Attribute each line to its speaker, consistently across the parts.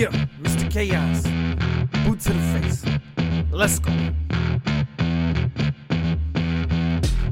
Speaker 1: Yeah, Mr. Chaos. Boot to the face. Let's go.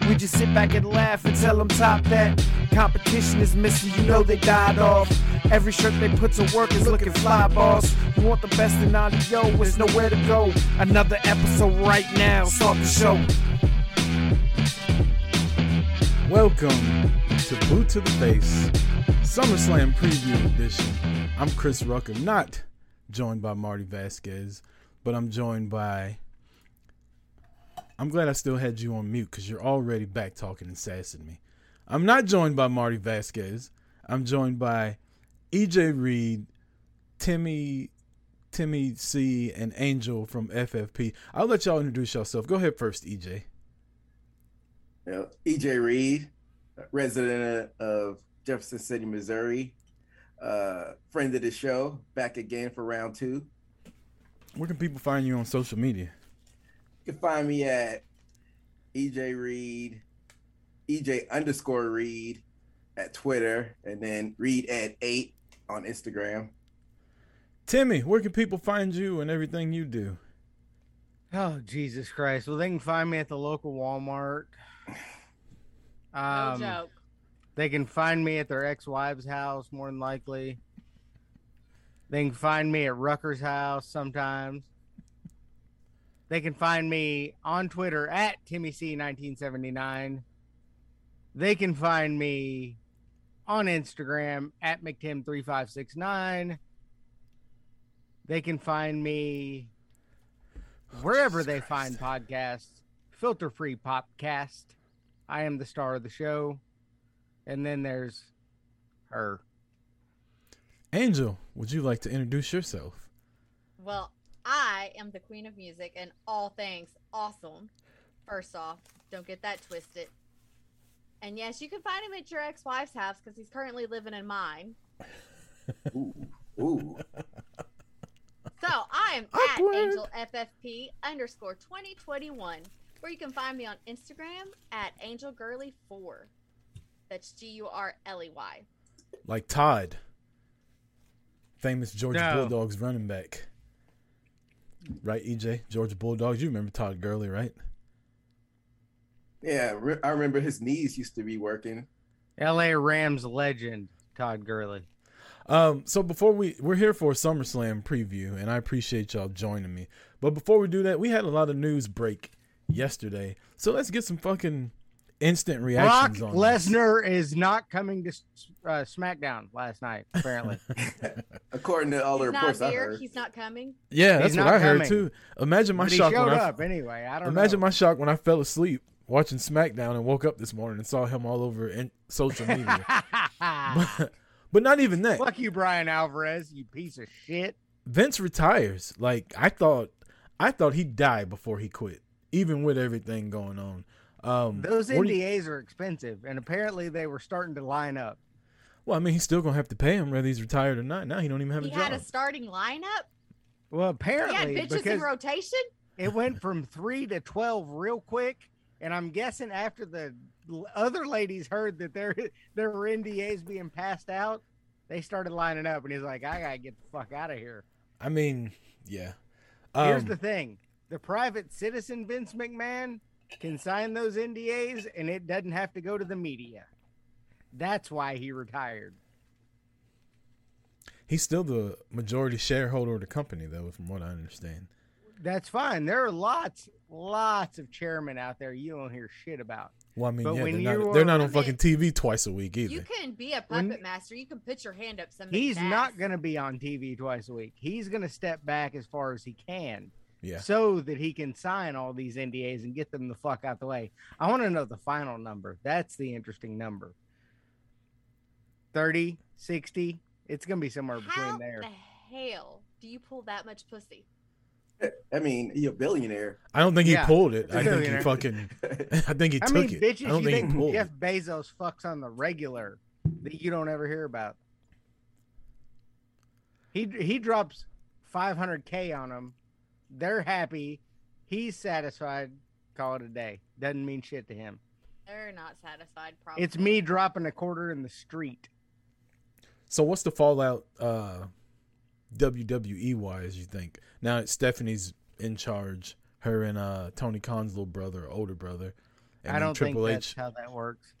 Speaker 1: We just sit back and laugh and tell them top that. Competition is missing, you know they died off. Every shirt they put to work is looking fly, boss. You want the best in audio, it's nowhere to go. Another episode right now, start the show.
Speaker 2: Welcome to Boot to the Face SummerSlam Preview Edition. I'm Chris Rucker, not joined by Marty Vasquez, but I'm joined by. I'm glad I still had you on mute because you're already back talking and sassing me. I'm not joined by Marty Vasquez. I'm joined by EJ Reed, Timmy, Timmy C, and Angel from FFP. I'll let y'all introduce yourself. Go ahead first, EJ.
Speaker 3: EJ Reed, resident of Jefferson City, Missouri, uh, friend of the show, back again for round two.
Speaker 2: Where can people find you on social media?
Speaker 3: You can find me at EJ Reed, EJ underscore Reed at Twitter, and then Reed at eight on Instagram.
Speaker 2: Timmy, where can people find you and everything you do?
Speaker 4: Oh Jesus Christ! Well, they can find me at the local Walmart.
Speaker 5: No
Speaker 4: Um,
Speaker 5: joke.
Speaker 4: They can find me at their ex-wives' house, more than likely. They can find me at Rucker's house sometimes. They can find me on Twitter at Timmy C 1979. They can find me on Instagram at McTim3569. They can find me wherever they find podcasts. Filter free podcast. I am the star of the show. And then there's her.
Speaker 2: Angel, would you like to introduce yourself?
Speaker 5: Well, I am the queen of music and all things awesome. First off, don't get that twisted. And yes, you can find him at your ex-wife's house because he's currently living in mine.
Speaker 3: Ooh, ooh.
Speaker 5: So I am
Speaker 2: Awkward.
Speaker 5: at Angel FFP underscore 2021, where you can find me on Instagram at Angel Gurley 4. That's G U R L E Y.
Speaker 2: Like Todd, famous Georgia
Speaker 4: No.
Speaker 2: Bulldogs running back. Right, EJ? Georgia Bulldogs. You remember Todd Gurley, right?
Speaker 3: Yeah, re- I remember his knees used to be working.
Speaker 4: LA Rams legend, Todd Gurley.
Speaker 2: Um, so before we we're here for a SummerSlam preview, and I appreciate y'all joining me. But before we do that, we had a lot of news break yesterday, so let's get some fucking instant
Speaker 4: Brock
Speaker 2: reactions on this.
Speaker 4: Lesnar is not coming to uh, SmackDown last night, apparently.
Speaker 3: According to all the
Speaker 5: He's not
Speaker 3: reports I heard.
Speaker 5: He's not coming.
Speaker 2: Yeah, that's
Speaker 4: He's
Speaker 2: what
Speaker 4: not
Speaker 2: I heard too. Imagine my
Speaker 4: but he
Speaker 2: shock
Speaker 4: showed
Speaker 2: when I
Speaker 4: up anyway. I don't
Speaker 2: Imagine
Speaker 4: know.
Speaker 2: my shock when I fell asleep watching SmackDown and woke up this morning and saw him all over in social media. but, but not even that.
Speaker 4: Fuck you, Brian Alvarez, you piece of shit.
Speaker 2: Vince retires. Like I thought, I thought he'd die before he quit, even with everything going on. Um,
Speaker 4: Those
Speaker 2: what do you-
Speaker 4: NDAs are expensive, and apparently they were starting to line up.
Speaker 2: well, I mean, he's still gonna have to pay him whether he's retired or not. Now he don't even have
Speaker 5: He
Speaker 2: a
Speaker 5: had
Speaker 2: job.
Speaker 5: a starting lineup.
Speaker 4: Well,
Speaker 5: He
Speaker 4: apparently
Speaker 5: had bitches in rotation.
Speaker 4: it went from three to twelve real quick, and I'm guessing after the other ladies heard that there there were NDAs being passed out, they started lining up, and he's like, "I gotta get the fuck out of here."
Speaker 2: I mean, yeah.
Speaker 4: Here's
Speaker 2: Um,
Speaker 4: the thing: the private citizen Vince McMahon can sign those NDAs, and it doesn't have to go to the media. That's why he retired.
Speaker 2: he's still the majority shareholder of the company, though, from what I understand.
Speaker 4: That's fine. There are lots, lots of chairmen out there you don't hear shit about.
Speaker 2: Well, I mean,
Speaker 4: But
Speaker 2: yeah,
Speaker 4: when
Speaker 2: they're
Speaker 4: you
Speaker 2: not, they're
Speaker 4: are-
Speaker 2: not
Speaker 5: I
Speaker 2: on
Speaker 5: mean,
Speaker 2: fucking TV twice a week either.
Speaker 5: You can be a
Speaker 4: When-
Speaker 5: puppet master. You can put your hand up some.
Speaker 4: He's not going to be on TV twice a week. He's going to step back as far as he can
Speaker 2: yeah.
Speaker 4: so that he can sign all these NDAs and get them the fuck out the way. I want to know the final number. That's the interesting number. 30, 60. It's going to be somewhere
Speaker 5: How
Speaker 4: between there.
Speaker 5: the hell do you pull that much pussy?
Speaker 3: I mean, you're a billionaire.
Speaker 2: I don't think he
Speaker 4: Yeah,
Speaker 2: pulled it. I think he fucking. I think he
Speaker 4: How
Speaker 2: took
Speaker 4: many
Speaker 2: it.
Speaker 4: bitches
Speaker 2: I don't
Speaker 4: you
Speaker 2: think
Speaker 4: think
Speaker 2: pulled
Speaker 4: Jeff
Speaker 2: it.
Speaker 4: Bezos fucks on the regular that you don't ever hear about? He he drops 500k on them. They're happy. He's satisfied. Call it a day. Doesn't mean shit to him.
Speaker 5: They're not satisfied. Probably.
Speaker 4: It's me dropping a quarter in the street.
Speaker 2: So what's the fallout uh WWE wise you think? Now that Stephanie's in charge, her and uh Tony Khan's little brother, older brother. And
Speaker 4: I don't
Speaker 2: Triple
Speaker 4: think
Speaker 2: H.
Speaker 4: that's how that works.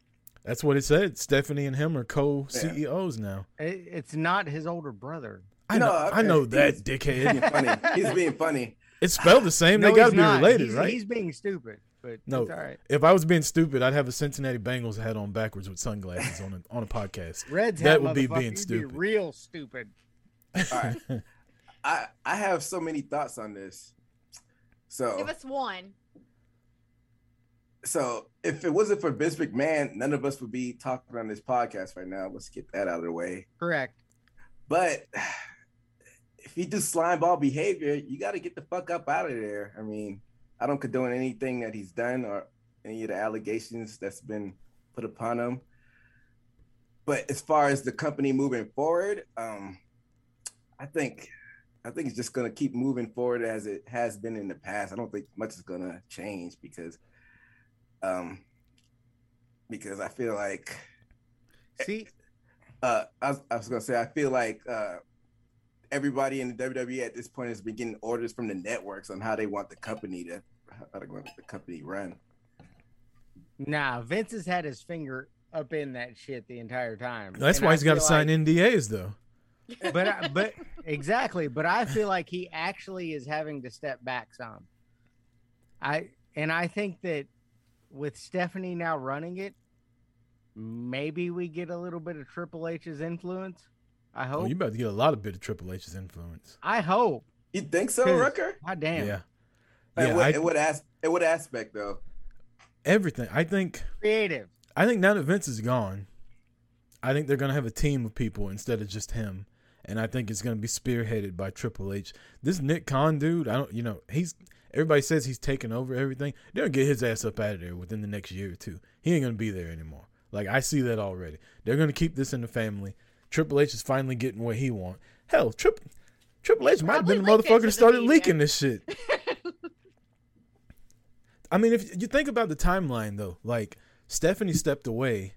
Speaker 2: That's what it said. Stephanie and him are co CEOs now.
Speaker 4: It, it's not his older brother.
Speaker 2: I
Speaker 3: No,
Speaker 2: know I know that
Speaker 3: He's-
Speaker 2: dickhead.
Speaker 3: Being funny. He's being funny.
Speaker 2: It's spelled the same.
Speaker 4: No,
Speaker 2: they gotta be related,
Speaker 4: he's,
Speaker 2: right?
Speaker 4: He's being stupid, but
Speaker 2: No.
Speaker 4: it's all right.
Speaker 2: If I was being stupid, I'd have a Cincinnati Bengals hat on backwards with sunglasses on a on a podcast.
Speaker 4: Red's
Speaker 2: That
Speaker 4: hat
Speaker 2: would be
Speaker 4: motherfucker,
Speaker 2: being
Speaker 4: you'd
Speaker 2: stupid.
Speaker 4: real stupid.
Speaker 3: All right. I I have so many thoughts on this. So
Speaker 5: Give us one.
Speaker 3: so if it wasn't for Vince McMahon, none of us would be talking on this podcast right now. Let's get that out of the way.
Speaker 4: Correct.
Speaker 3: But if he do slime ball behavior, you got to get the fuck up out of there. I mean, I don't condone anything that he's done or any of the allegations that's been put upon him. But as far as the company moving forward, um, I think I think it's just gonna keep moving forward as it has been in the past. I don't think much is gonna change because um because I feel like
Speaker 4: See,
Speaker 3: uh, I was, I was gonna say I feel like uh, everybody in the WWE at this point has been getting orders from the networks on how they want the company to how they want the company run.
Speaker 4: nah, Vince has had his finger up in that shit the entire time.
Speaker 2: That's
Speaker 4: And
Speaker 2: why
Speaker 4: I
Speaker 2: he's got to
Speaker 4: feel
Speaker 2: sign NDAs though.
Speaker 4: But I- but exactly, but I feel like he actually is having to step back some. I and I think that with Stephanie now running it, maybe we get a little bit of Triple H's influence. I
Speaker 2: Oh,
Speaker 4: hope.
Speaker 2: you about to get a lot of bit of Triple H's influence.
Speaker 4: I hope.
Speaker 3: You think so,
Speaker 4: Cause-
Speaker 3: Rucker?
Speaker 4: God damn.
Speaker 2: Yeah,
Speaker 3: In
Speaker 2: yeah.
Speaker 3: what,
Speaker 2: I,
Speaker 3: in what as in what aspect though?
Speaker 2: everything. I think.
Speaker 4: Creative.
Speaker 2: I think now that Vince is gone, I think they're gonna have a team of people instead of just him, and I think it's gonna be spearheaded by Triple H. This Nick Khan dude, I don't, you know, he's everybody says he's taking over everything. They're gonna get his ass up out of there within the next year or two. He ain't gonna be there anymore. Like I see that already. They're gonna keep this in the family. Triple H is finally getting what he want. Hell, Triple Triple H might have been the motherfucker
Speaker 5: into
Speaker 2: that started
Speaker 5: media.
Speaker 2: leaking this shit. I mean, if you think about the timeline though, like Stephanie stepped away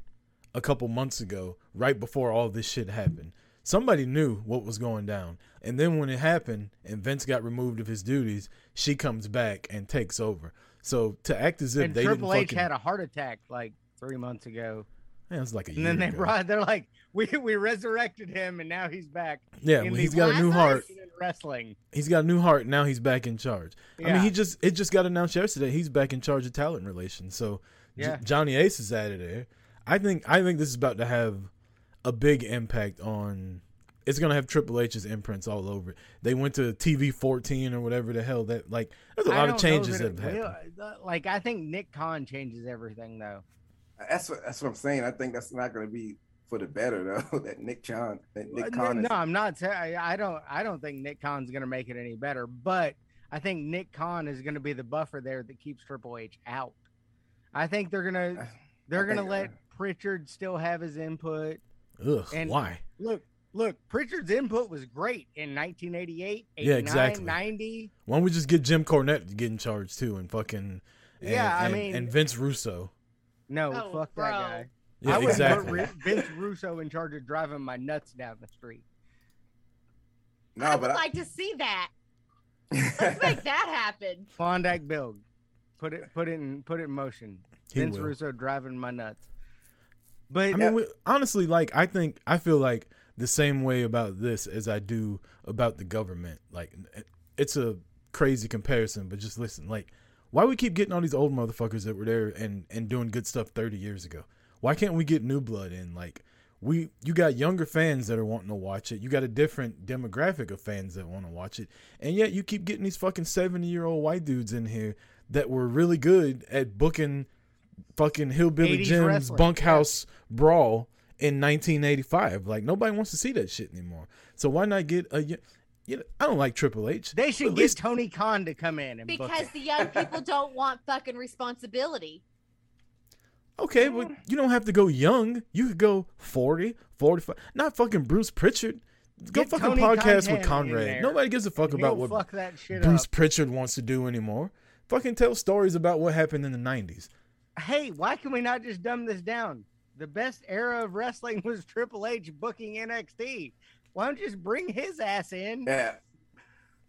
Speaker 2: a couple months ago, right before all this shit happened. Somebody knew what was going down. And then when it happened and Vince got removed of his duties, she comes back and takes over. So to act as if
Speaker 4: and
Speaker 2: they
Speaker 4: Triple
Speaker 2: didn't
Speaker 4: H
Speaker 2: fucking,
Speaker 4: had a heart attack like three months ago.
Speaker 2: Man, it was like a
Speaker 4: And
Speaker 2: year
Speaker 4: then they
Speaker 2: ago.
Speaker 4: brought they're like, we we resurrected him and now he's back.
Speaker 2: yeah, well, he's got a new heart.
Speaker 4: wrestling.
Speaker 2: He's got a new heart. Now he's back in charge. I mean, he just it just got announced yesterday. He's back in charge of talent relations. So J-
Speaker 4: Yeah.
Speaker 2: Johnny Ace is out of there. I think I think this is about to have a big impact on. It's gonna have Triple H's imprints all over it. They went to TV 14 or whatever the hell that like. There's a
Speaker 4: I
Speaker 2: lot of changes
Speaker 4: that
Speaker 2: that have happened.
Speaker 4: Uh, Like I think Nick Khan changes everything though.
Speaker 3: That's what that's what I'm saying. I think that's not going to be for the better though. that Nick John, that Nick
Speaker 4: Uh,
Speaker 3: Khan.
Speaker 4: no,
Speaker 3: is-
Speaker 4: I'm not saying I don't. I don't think Nick Khan's going to make it any better, but I think Nick Khan is going to be the buffer there that keeps Triple H out. I think they're gonna they're
Speaker 3: I
Speaker 4: gonna let
Speaker 3: uh,
Speaker 4: Prichard still have his input.
Speaker 2: Ugh,
Speaker 4: and-
Speaker 2: why?
Speaker 4: Look, look, Prichard's input was great in 1988,
Speaker 2: Yeah,
Speaker 4: 89,
Speaker 2: exactly.
Speaker 4: 90.
Speaker 2: Why don't we just get Jim Cornette to get in charge too, and fucking and,
Speaker 4: Yeah, I
Speaker 2: and-
Speaker 4: mean-
Speaker 2: and Vince Russo.
Speaker 4: No,
Speaker 5: Oh,
Speaker 4: fuck
Speaker 5: bro.
Speaker 4: that guy.
Speaker 2: Yeah,
Speaker 4: I would
Speaker 2: exactly.
Speaker 4: put Vince Russo in charge of driving my nuts down the street.
Speaker 3: no, but
Speaker 5: I
Speaker 3: but
Speaker 5: would like to see that. Let's make that happen.
Speaker 4: Klondike build. Put it put it in put it in motion.
Speaker 2: He
Speaker 4: Vince
Speaker 2: will.
Speaker 4: Russo driving my nuts. But
Speaker 2: I mean, we, honestly, like I think I feel like the same way about this as I do about the government. Like it's a crazy comparison, but just listen. Like, why we keep getting all these old motherfuckers that were there and and doing good stuff thirty years ago? Why can't we get new blood in? Like, we you got younger fans that are wanting to watch it. You got a different demographic of fans that want to watch it, and yet you keep getting these fucking seventy year old white dudes in here that were really good at booking fucking hillbilly
Speaker 4: 80s
Speaker 2: Jim's
Speaker 4: wrestling,
Speaker 2: bunkhouse brawl in 1985. Like nobody wants to see that shit anymore. So why not get a you know, I don't like Triple H.
Speaker 4: They should
Speaker 2: At
Speaker 4: get
Speaker 2: least-
Speaker 4: Tony Khan to come in and
Speaker 5: Because the young people don't want fucking responsibility.
Speaker 2: Okay, but you don't have to go young. You could go 40, 45. Not fucking Bruce Prichard. Go
Speaker 4: Get
Speaker 2: fucking
Speaker 4: Tony
Speaker 2: podcast
Speaker 4: Montana
Speaker 2: with
Speaker 4: in
Speaker 2: Conrad. Nobody gives a fuck
Speaker 4: He'll
Speaker 2: about what
Speaker 4: fuck that shit
Speaker 2: Bruce
Speaker 4: up.
Speaker 2: Prichard wants to do anymore. Fucking tell stories about what happened in the 90s.
Speaker 4: Hey, why can we not just dumb this down? The best era of wrestling was Triple H booking NXT. Why don't you just bring his ass in?
Speaker 3: Yeah.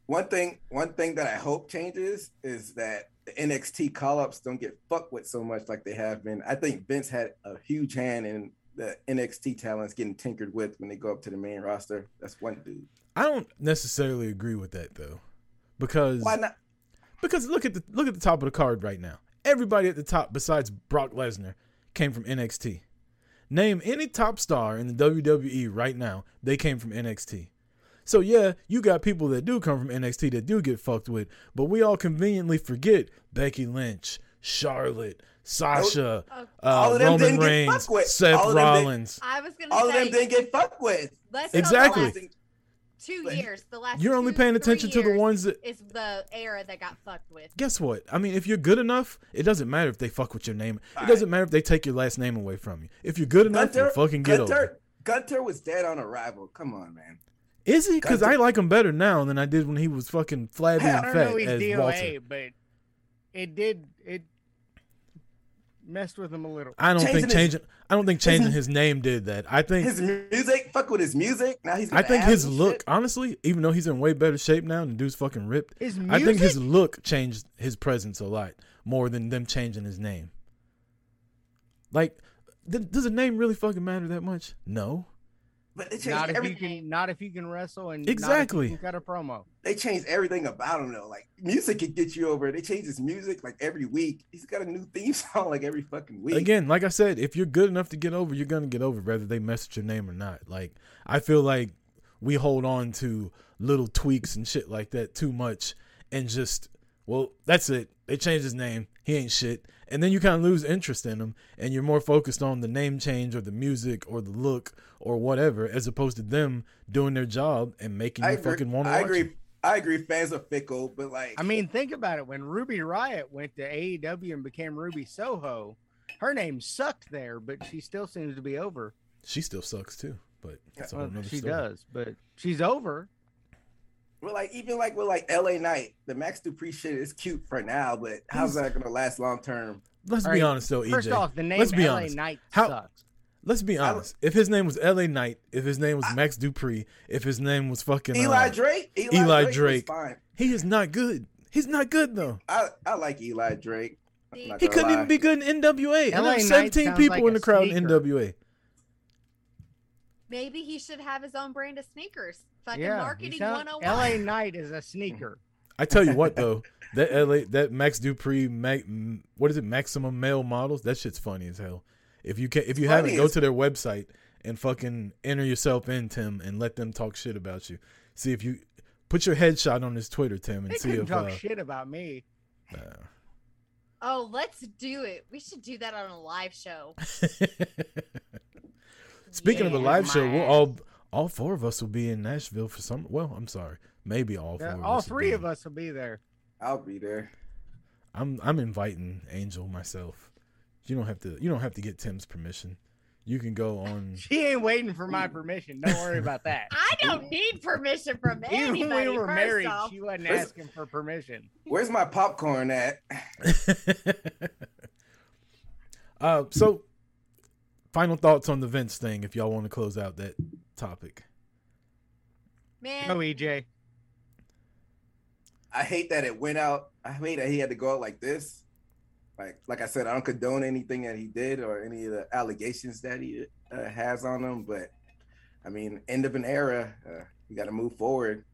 Speaker 3: One thing, one thing that I hope changes is that the NXT call-ups don't get fucked with so much like they have been. I think Vince had a huge hand in the NXT talents getting tinkered with when they go up to the main roster. That's one dude.
Speaker 2: I don't necessarily agree with that though. Because
Speaker 3: Why not?
Speaker 2: because look at the look at the top of the card right now. Everybody at the top besides Brock Lesnar came from NXT. Name any top star in the WWE right now, they came from NXT. So yeah, you got people that do come from NXT that do get fucked with, but we all conveniently forget Becky Lynch, Charlotte, Sasha, uh,
Speaker 3: All of them
Speaker 2: Roman
Speaker 3: didn't get
Speaker 2: Reigns,
Speaker 3: fucked with.
Speaker 2: Seth
Speaker 3: All of them did-
Speaker 2: Rollins.
Speaker 5: I was gonna
Speaker 3: All of them didn't get fucked with.
Speaker 5: let's go
Speaker 2: Exactly.
Speaker 5: The last two
Speaker 3: But-
Speaker 5: years. The last
Speaker 2: You're only
Speaker 5: two,
Speaker 2: paying attention to the
Speaker 5: years
Speaker 2: ones that
Speaker 5: is the era that got fucked with.
Speaker 2: guess what? I mean, if you're good enough, it doesn't matter if they fuck with your name. It
Speaker 3: All
Speaker 2: doesn't matter if they take your last name away from you. If you're good enough, you
Speaker 3: Gunther,
Speaker 2: fucking get over.
Speaker 3: Gunther, Gunther was dead on arrival. Come on, man.
Speaker 2: Is he? Because I like him better now than I did when he was fucking flabby
Speaker 3: I
Speaker 2: and
Speaker 4: I don't
Speaker 2: fat
Speaker 4: know he's
Speaker 2: as
Speaker 4: DOA,
Speaker 2: Walter.
Speaker 4: but it did it messed with him a little.
Speaker 2: I don't
Speaker 3: Changing
Speaker 2: think
Speaker 3: his-
Speaker 2: changing. I don't think changing his name did that. I think.
Speaker 3: His music, fuck with his music. Now he's.
Speaker 2: I think his look,
Speaker 3: shit.
Speaker 2: honestly, even though he's in way better shape now and the dude's fucking ripped,
Speaker 4: His music,
Speaker 2: I think his look changed his presence a lot more than them changing his name. Like, th- does a name really fucking matter that much? No.
Speaker 3: But they changed
Speaker 4: not if you
Speaker 3: everything.
Speaker 4: can not if you can wrestle and
Speaker 2: Exactly.
Speaker 4: not if you a promo.
Speaker 3: They changed everything about him though. Like music can get you over. They change his music like every week. He's got a new theme song like every fucking week.
Speaker 2: Again, like I said, if you're good enough to get over, you're gonna get over, whether they mess with your name or not. Like I feel like we hold on to little tweaks and shit like that too much, and just well, that's it. They changed his name. He ain't shit, and then you kind of lose interest in him, and you're more focused on the name change or the music or the look or whatever, as opposed to them doing their job and making
Speaker 3: I
Speaker 2: you
Speaker 3: agree.
Speaker 2: fucking want to
Speaker 3: I
Speaker 2: watch.
Speaker 3: agree.
Speaker 2: it.
Speaker 3: I agree. Fans are fickle, but like
Speaker 4: I mean, think about it. When Ruby Riott went to AEW and became Ruby Soho, her name sucked there, but she still seems to be over.
Speaker 2: She still sucks too, but that's a whole
Speaker 4: Well,
Speaker 2: nother
Speaker 4: she
Speaker 2: story.
Speaker 4: does, but she's over.
Speaker 3: Well, like even like with like LA Knight, the Max Dupri shit is cute for now, but how's
Speaker 2: He's-
Speaker 3: that gonna last long term?
Speaker 2: Let's
Speaker 4: All
Speaker 2: be
Speaker 4: right,
Speaker 2: honest though, EJ.
Speaker 4: First off, the name
Speaker 2: let's be
Speaker 4: LA
Speaker 2: honest.
Speaker 4: Knight
Speaker 2: How-
Speaker 4: sucks.
Speaker 2: Let's be honest. If his name was L.A. Knight, if his name was Max Dupri, if his name was fucking
Speaker 3: Eli
Speaker 2: uh,
Speaker 3: Drake. Eli,
Speaker 2: Eli
Speaker 3: Drake.
Speaker 2: Drake.
Speaker 3: Fine.
Speaker 2: he is not good. He's not good though.
Speaker 3: I I like Eli Drake.
Speaker 5: He
Speaker 3: not
Speaker 2: He
Speaker 3: gonna
Speaker 2: couldn't
Speaker 3: lie.
Speaker 2: even be good in NWA. And
Speaker 4: LA
Speaker 2: there's
Speaker 4: Knight
Speaker 2: 17 people
Speaker 4: like
Speaker 2: in the
Speaker 4: a
Speaker 2: crowd in. NWA.
Speaker 5: Maybe he should have his own brand of sneakers. Fucking
Speaker 4: Yeah,
Speaker 5: marketing
Speaker 4: you sound-
Speaker 5: 101.
Speaker 4: LA Knight is a sneaker.
Speaker 2: I tell you what though, that LA that Max Dupri, Mac, what is it? Maximum male models. That shit's funny as hell. If you can, if you haven't, go to their website and fucking enter yourself in, Tim, and let them talk shit about you. See if you put your headshot on his Twitter, Tim, and
Speaker 4: They
Speaker 2: see
Speaker 4: couldn't
Speaker 2: if.
Speaker 4: talk
Speaker 2: Uh,
Speaker 4: shit about me.
Speaker 2: uh,
Speaker 5: Oh, let's do it. We should do that on a live show.
Speaker 2: Speaking of
Speaker 5: a
Speaker 2: live show, we'll all all four of us will be in Nashville for some. Well, I'm sorry, maybe all four.
Speaker 4: Yeah,
Speaker 2: of
Speaker 4: all
Speaker 2: us will
Speaker 4: three
Speaker 2: be.
Speaker 4: of us will be there.
Speaker 3: I'll be there.
Speaker 2: I'm I'm inviting Angel myself. You don't have to. You don't have to get Tim's permission. You can go on.
Speaker 4: She ain't waiting for my permission. Don't worry about that.
Speaker 5: I don't need permission from
Speaker 4: Even when we were
Speaker 5: first
Speaker 4: married,
Speaker 5: off.
Speaker 4: she wasn't
Speaker 3: Where's-
Speaker 4: asking for permission.
Speaker 3: Where's my popcorn at?
Speaker 2: uh, so, final thoughts on the Vince thing. If y'all want to close out that topic,
Speaker 5: Man,
Speaker 4: No, EJ.
Speaker 3: I hate that it went out. I hate that he had to go out like this. Like, like I said, I don't condone anything that he did or any of the allegations that he uh, has on him. But I mean, end of an era. Uh, you got to move forward.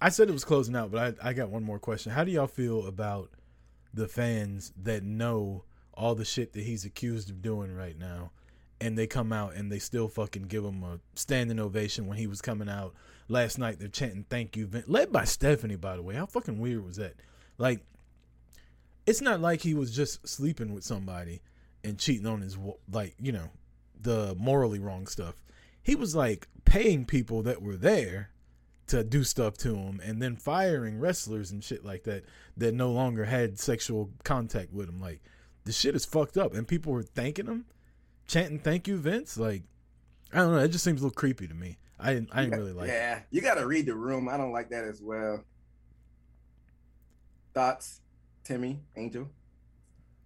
Speaker 2: I said it was closing out, but I I got one more question. How do y'all feel about the fans that know all the shit that he's accused of doing right now? And they come out and they still fucking give him a standing ovation when he was coming out last night. They're chanting "Thank you, Vince," led by Stephanie. By the way, how fucking weird was that? Like, it's not like he was just sleeping with somebody and cheating on his like you know the morally wrong stuff. He was like paying people that were there to do stuff to him, and then firing wrestlers and shit like that that no longer had sexual contact with him. Like the shit is fucked up, and people were thanking him, chanting "Thank you, Vince." Like I don't know, it just seems a little creepy to me. I didn't, I didn't really like. it.
Speaker 3: yeah, you got to read the room. I don't like that as well. Thoughts, Timmy, Angel?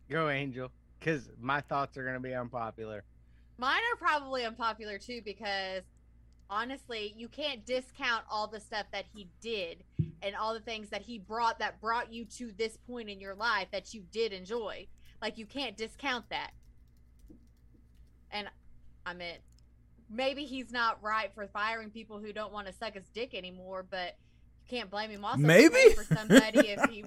Speaker 4: Go Angel, because my thoughts are gonna be unpopular.
Speaker 5: Mine are probably unpopular too because honestly, you can't discount all the stuff that he did and all the things that he brought that brought you to this point in your life that you did enjoy. Like you can't discount that. And I mean, maybe he's not right for firing people who don't want to suck his dick anymore, but you can't blame him also for
Speaker 2: Maybe?
Speaker 5: for somebody if he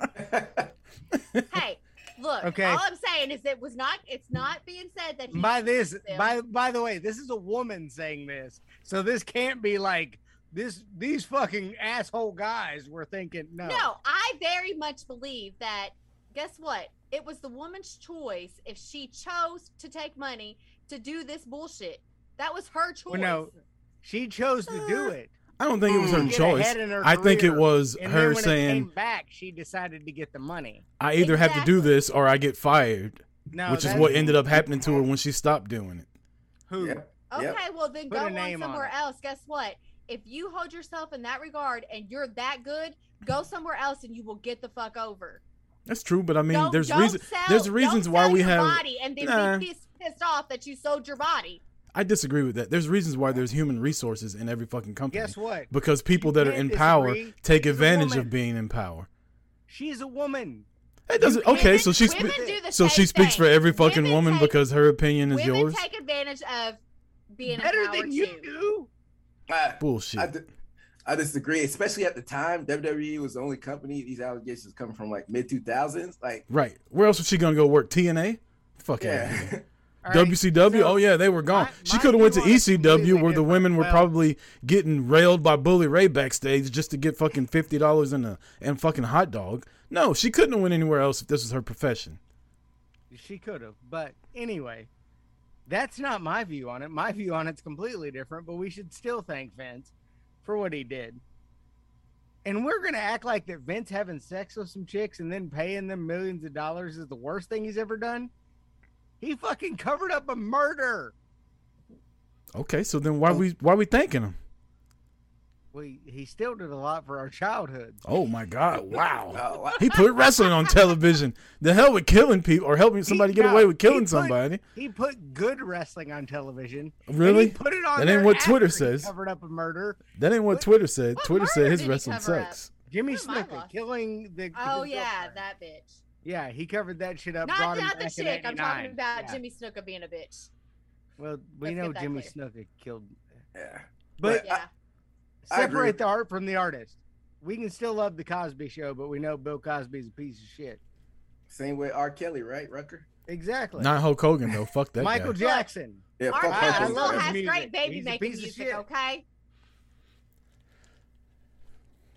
Speaker 5: Hey, look,
Speaker 4: Okay.
Speaker 5: all I'm saying is it was not it's not being said that he
Speaker 4: By this, by by the way, this is a woman saying this, so this can't be like this. These fucking asshole guys were thinking no.
Speaker 5: No, I very much believe that. Guess what? It was the woman's choice if she chose to take money to do this bullshit. That was her choice.
Speaker 4: Well, no, she chose to do
Speaker 2: Uh,
Speaker 4: it.
Speaker 2: I don't think it was her
Speaker 4: Get
Speaker 2: choice.
Speaker 4: ahead in her
Speaker 2: I think it
Speaker 4: career,
Speaker 2: was
Speaker 4: And
Speaker 2: her
Speaker 4: then when it
Speaker 2: saying,
Speaker 4: came back, she decided to get the money.
Speaker 2: "I either have to do
Speaker 5: Exactly.
Speaker 2: this or I get fired,"
Speaker 4: No,
Speaker 2: which is
Speaker 4: that's-
Speaker 2: what ended up happening to her when she stopped doing it.
Speaker 4: Who?
Speaker 3: Yep.
Speaker 5: Okay,
Speaker 3: Yep.
Speaker 5: well then
Speaker 4: Put
Speaker 5: go
Speaker 4: a
Speaker 5: on
Speaker 4: name on
Speaker 5: somewhere
Speaker 4: it.
Speaker 5: else. Guess what? If you hold yourself in that regard and you're that good, go somewhere else and you will get the fuck over.
Speaker 2: That's true, but I mean,
Speaker 5: Don't-
Speaker 2: there's
Speaker 5: don't
Speaker 2: reason.
Speaker 5: sell-
Speaker 2: there's
Speaker 5: don't
Speaker 2: reasons why
Speaker 5: sell
Speaker 2: we
Speaker 5: your
Speaker 2: have.
Speaker 5: body and then
Speaker 2: Nah.
Speaker 5: be pissed, pissed off that you sold your body.
Speaker 2: I disagree with that. There's reasons why there's human resources in every fucking company.
Speaker 4: Guess what?
Speaker 2: Because people
Speaker 4: You
Speaker 2: that are
Speaker 4: can't
Speaker 2: in power take
Speaker 4: She's
Speaker 2: advantage of being in power.
Speaker 4: She's a woman.
Speaker 2: That doesn't.
Speaker 4: can't-
Speaker 2: Okay, so she
Speaker 5: women
Speaker 2: spe-
Speaker 5: do the
Speaker 2: so she
Speaker 5: same
Speaker 2: speaks for every fucking
Speaker 5: Women
Speaker 2: woman
Speaker 5: take-
Speaker 2: because her opinion is
Speaker 5: Women
Speaker 2: yours.
Speaker 5: take advantage of being
Speaker 4: Better
Speaker 5: in power
Speaker 4: than you
Speaker 5: too.
Speaker 4: do.
Speaker 3: I,
Speaker 2: Bullshit.
Speaker 3: I, di- I disagree, especially at the time. WWE was the only company these allegations coming from like mid 2000s. Like,
Speaker 2: right. Where else was she gonna go work? TNA. Fuck yeah.
Speaker 3: yeah.
Speaker 2: WCW.
Speaker 4: so
Speaker 2: oh yeah, they were gone.
Speaker 4: my-
Speaker 2: she could have went to
Speaker 4: view on it's
Speaker 2: ECW where the women were
Speaker 4: Well-
Speaker 2: probably getting railed by Bully Ray backstage just to get fucking fifty dollars and a and fucking hot dog. No, she couldn't have went anywhere else if this was her profession.
Speaker 4: She could have, but anyway, that's not my view on it. My view on it's completely different. But we should still thank Vince for what he did. And we're gonna act like that Vince having sex with some chicks and then paying them millions of dollars is the worst thing he's ever done. He fucking covered up a murder.
Speaker 2: Okay, so then why we why we thanking him?
Speaker 4: Well, he, he still did a lot for our childhood.
Speaker 2: Oh my god! Wow.
Speaker 3: Oh.
Speaker 2: He put wrestling on television. The hell with killing people or helping somebody get
Speaker 4: no,
Speaker 2: away with
Speaker 4: he
Speaker 2: killing
Speaker 4: put-
Speaker 2: somebody.
Speaker 4: He put good wrestling on television. and
Speaker 2: Really?
Speaker 4: he put it on.
Speaker 2: That ain't what Twitter says.
Speaker 4: Covered up a murder.
Speaker 2: That ain't what
Speaker 4: What-
Speaker 2: Twitter said.
Speaker 5: what
Speaker 2: Twitter said his wrestling
Speaker 5: cover up?
Speaker 2: sucks.
Speaker 4: Jimmy
Speaker 5: What am I
Speaker 4: Snuka killing the.
Speaker 5: Oh
Speaker 4: his
Speaker 5: yeah,
Speaker 4: girlfriend.
Speaker 5: that bitch.
Speaker 4: Yeah, he covered that shit up.
Speaker 5: Not not the
Speaker 4: back
Speaker 5: chick. I'm talking about
Speaker 4: Yeah.
Speaker 5: Jimmy Snuka being a bitch.
Speaker 4: Well, we
Speaker 5: Let's
Speaker 4: know Jimmy
Speaker 5: clear.
Speaker 4: Snuka killed.
Speaker 3: Yeah.
Speaker 4: But
Speaker 5: Yeah.
Speaker 3: I agree
Speaker 4: separate the art from the artist. We can still love the Cosby Show, but we know Bill Cosby's a piece of shit.
Speaker 3: Same way R. Kelly, right, Rucker?
Speaker 4: Exactly.
Speaker 2: Not Hulk Hogan though. Fuck that
Speaker 4: Michael
Speaker 2: guy.
Speaker 4: Jackson.
Speaker 3: Yeah,
Speaker 5: R.
Speaker 3: fuck
Speaker 4: I-
Speaker 5: Kelly still
Speaker 4: love
Speaker 5: has
Speaker 3: Jackson.
Speaker 4: music.
Speaker 5: great baby
Speaker 4: He's a
Speaker 5: making music,
Speaker 4: shit.
Speaker 5: okay?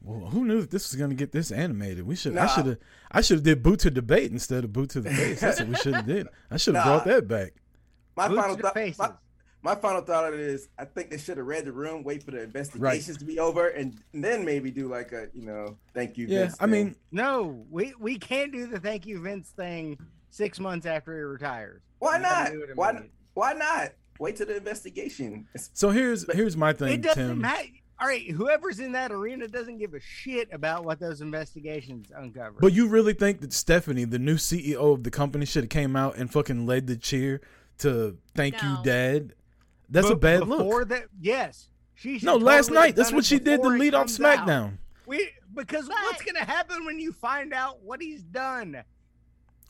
Speaker 2: Well, who knew that this was gonna get this animated? We should. I should have. I should have did boot to debate instead of boot to the face. That's what we should have did. I should have
Speaker 3: Nah.
Speaker 2: brought that back.
Speaker 3: My
Speaker 4: Boots
Speaker 3: final
Speaker 4: to
Speaker 3: thought.
Speaker 4: Faces.
Speaker 3: My, my final thought on it is, I think they should have read the room, wait for the investigations to be over, and then maybe do like a, you know, thank you.
Speaker 2: Yeah,
Speaker 3: Vince
Speaker 2: I
Speaker 3: thing.
Speaker 2: mean,
Speaker 4: No, we we can't do the thank you Vince thing six months after he retires.
Speaker 3: why
Speaker 4: We
Speaker 3: not? Why?
Speaker 4: immediately.
Speaker 3: Why not? Wait till the investigation.
Speaker 2: So here's here's my thing,
Speaker 4: It doesn't
Speaker 2: Tim.
Speaker 4: matter. All right, whoever's in that arena doesn't give a shit about what those investigations uncover.
Speaker 2: But you really think that Stephanie, the new CEO of the company, should have came out and fucking led the cheer to thank you, Dad? That's a bad
Speaker 4: before
Speaker 2: look.
Speaker 4: that, yes, she.
Speaker 2: No, last
Speaker 4: totally have
Speaker 2: night. That's what she did to lead off
Speaker 4: comes out.
Speaker 2: SmackDown.
Speaker 4: We because what's gonna happen when you find out what he's done?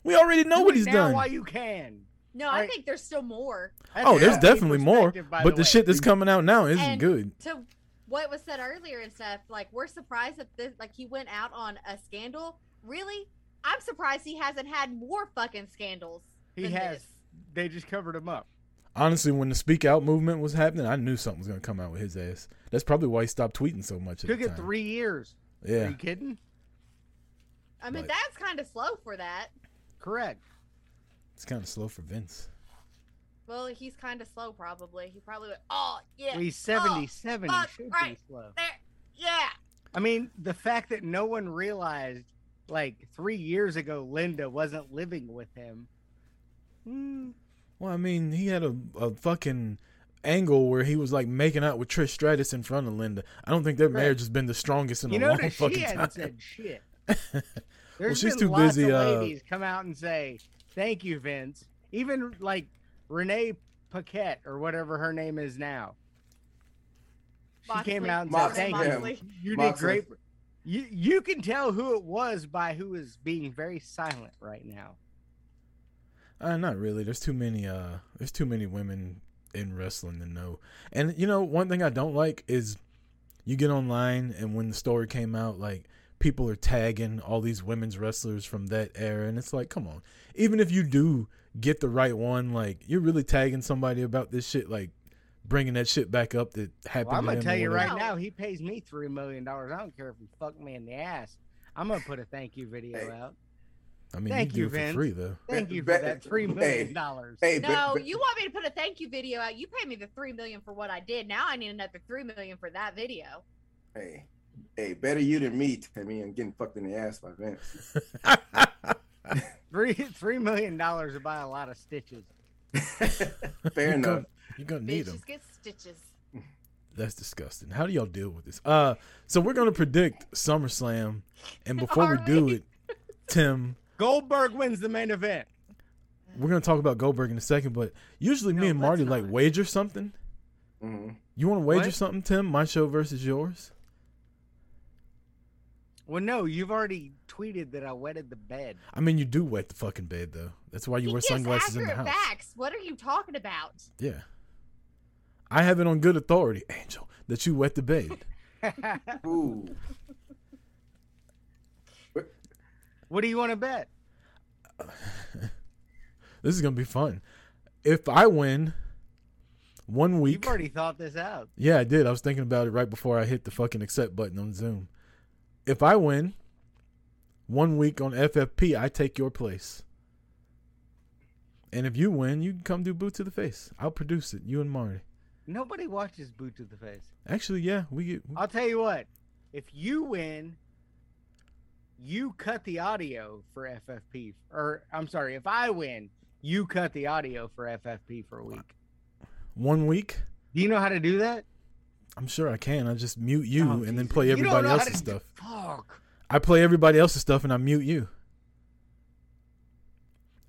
Speaker 2: We already know
Speaker 4: Do
Speaker 2: what he's
Speaker 4: now
Speaker 2: done.
Speaker 4: While you can.
Speaker 5: No,
Speaker 4: All
Speaker 5: I think there's still more.
Speaker 4: That's
Speaker 2: Oh, there's definitely more. But the
Speaker 4: way.
Speaker 2: shit that's coming out now isn't
Speaker 5: And
Speaker 2: good.
Speaker 5: To what was said earlier and stuff, like we're surprised that this, like he went out on a scandal. Really, I'm surprised he hasn't had more fucking scandals.
Speaker 4: he has.
Speaker 5: this.
Speaker 4: They just covered him up.
Speaker 2: Honestly, when the Speak Out movement was happening, I knew something was gonna come out with his ass. That's probably why he stopped tweeting so much. At
Speaker 4: Took it three years. Yeah. Are
Speaker 2: Yeah,
Speaker 4: you kidding?
Speaker 5: I mean,
Speaker 2: But-
Speaker 5: that's kind of slow for that.
Speaker 4: Correct.
Speaker 2: it's kind of slow for Vince.
Speaker 5: Well, he's kind of slow, probably. He probably went, oh yeah,
Speaker 4: Well, he's 77.
Speaker 5: fuck,
Speaker 4: he should
Speaker 5: right.
Speaker 4: be slow.
Speaker 5: there, yeah.
Speaker 4: I mean, the fact that no one realized like three years ago Linda wasn't living with him. Hmm.
Speaker 2: Well, I mean, he had a, a fucking angle where he was like making out with Trish Stratus in front of Linda. I don't think their
Speaker 4: Right.
Speaker 2: marriage has been the strongest in
Speaker 4: you
Speaker 2: a long
Speaker 4: notice
Speaker 2: fucking
Speaker 4: she
Speaker 2: time.
Speaker 4: hadn't said shit. There's
Speaker 2: she's
Speaker 4: been
Speaker 2: too
Speaker 4: lots
Speaker 2: busy,
Speaker 4: Of
Speaker 2: uh,
Speaker 4: ladies come out and say thank you, Vince. Even like Renee Paquette or whatever her name is now. She came out and
Speaker 3: Moxley.
Speaker 4: said thank you.
Speaker 5: Moxley.
Speaker 4: You did
Speaker 3: Moxley.
Speaker 4: great. You you can tell who it was by who is being very silent right now.
Speaker 2: Uh, not really. There's too many. Uh, there's too many women in wrestling to know. And you know, one thing I don't like is you get online and when the story came out, like people are tagging all these women's wrestlers from that era, and it's like, come on. Even if you do get the right one, like you're really tagging somebody about this shit, like bringing that shit back up that happened.
Speaker 4: Well, I'm gonna
Speaker 2: him
Speaker 4: tell you
Speaker 2: whatever.
Speaker 4: right now, he pays me three million dollars. I don't care if he fucked me in the ass. I'm gonna put a thank you video
Speaker 3: Hey.
Speaker 4: out.
Speaker 2: I mean,
Speaker 4: Thank
Speaker 2: you
Speaker 4: you, Vince.
Speaker 2: for free though.
Speaker 4: Thank
Speaker 3: Be-
Speaker 4: you for that three million dollars.
Speaker 3: Hey,
Speaker 5: No,
Speaker 3: but, but,
Speaker 5: you want me to put a thank you video out? You pay me the three million for what I did. Now I need another three million for that video.
Speaker 3: hey, hey, better you than me, Timmy, and getting fucked in the ass by Vince.
Speaker 4: Three three million dollars to buy a lot of stitches.
Speaker 3: Fair
Speaker 2: You
Speaker 3: enough.
Speaker 2: gonna- You're gonna need them.
Speaker 5: Bitches get stitches.
Speaker 2: That's disgusting. How do y'all deal with this? Uh, so we're gonna predict SummerSlam, and before we do
Speaker 5: we?
Speaker 2: it, Tim,
Speaker 4: Goldberg wins the main event.
Speaker 2: we're gonna talk about Goldberg in a second. But usually, me and Marty like
Speaker 4: not.
Speaker 2: wager something.
Speaker 3: hmm
Speaker 2: You want to wager
Speaker 4: What?
Speaker 2: something, Tim? My show versus yours.
Speaker 4: Well, no, you've already tweeted that I wetted the bed.
Speaker 2: I mean, you do wet the fucking bed though. That's why you
Speaker 5: he
Speaker 2: wear sunglasses in the house.
Speaker 5: facts. What are you talking about?
Speaker 2: Yeah, I have it on good authority, Angel, that you wet the bed.
Speaker 3: Ooh.
Speaker 4: What do you want to bet?
Speaker 2: this is gonna be fun. If I win one week,
Speaker 4: You've already thought this out.
Speaker 2: Yeah, I did. I was thinking about it right before I hit the fucking accept button on Zoom. If I win one week on FFP, I take your place. And if you win, you can come do boot to the face. I'll produce it. You and Marty.
Speaker 4: Nobody watches boot to the face.
Speaker 2: Actually, yeah, we get.
Speaker 4: I'll tell you what. If you win, you cut the audio for FFP. Or I'm sorry, if I win, you cut the audio for FFP for a week.
Speaker 2: One week,
Speaker 4: Do you know how to do that?
Speaker 2: I'm sure I can. I just mute you
Speaker 4: Oh,
Speaker 2: and then play everybody else's
Speaker 4: to do-
Speaker 2: stuff.
Speaker 4: Fuck.
Speaker 2: I play everybody else's stuff and I mute you.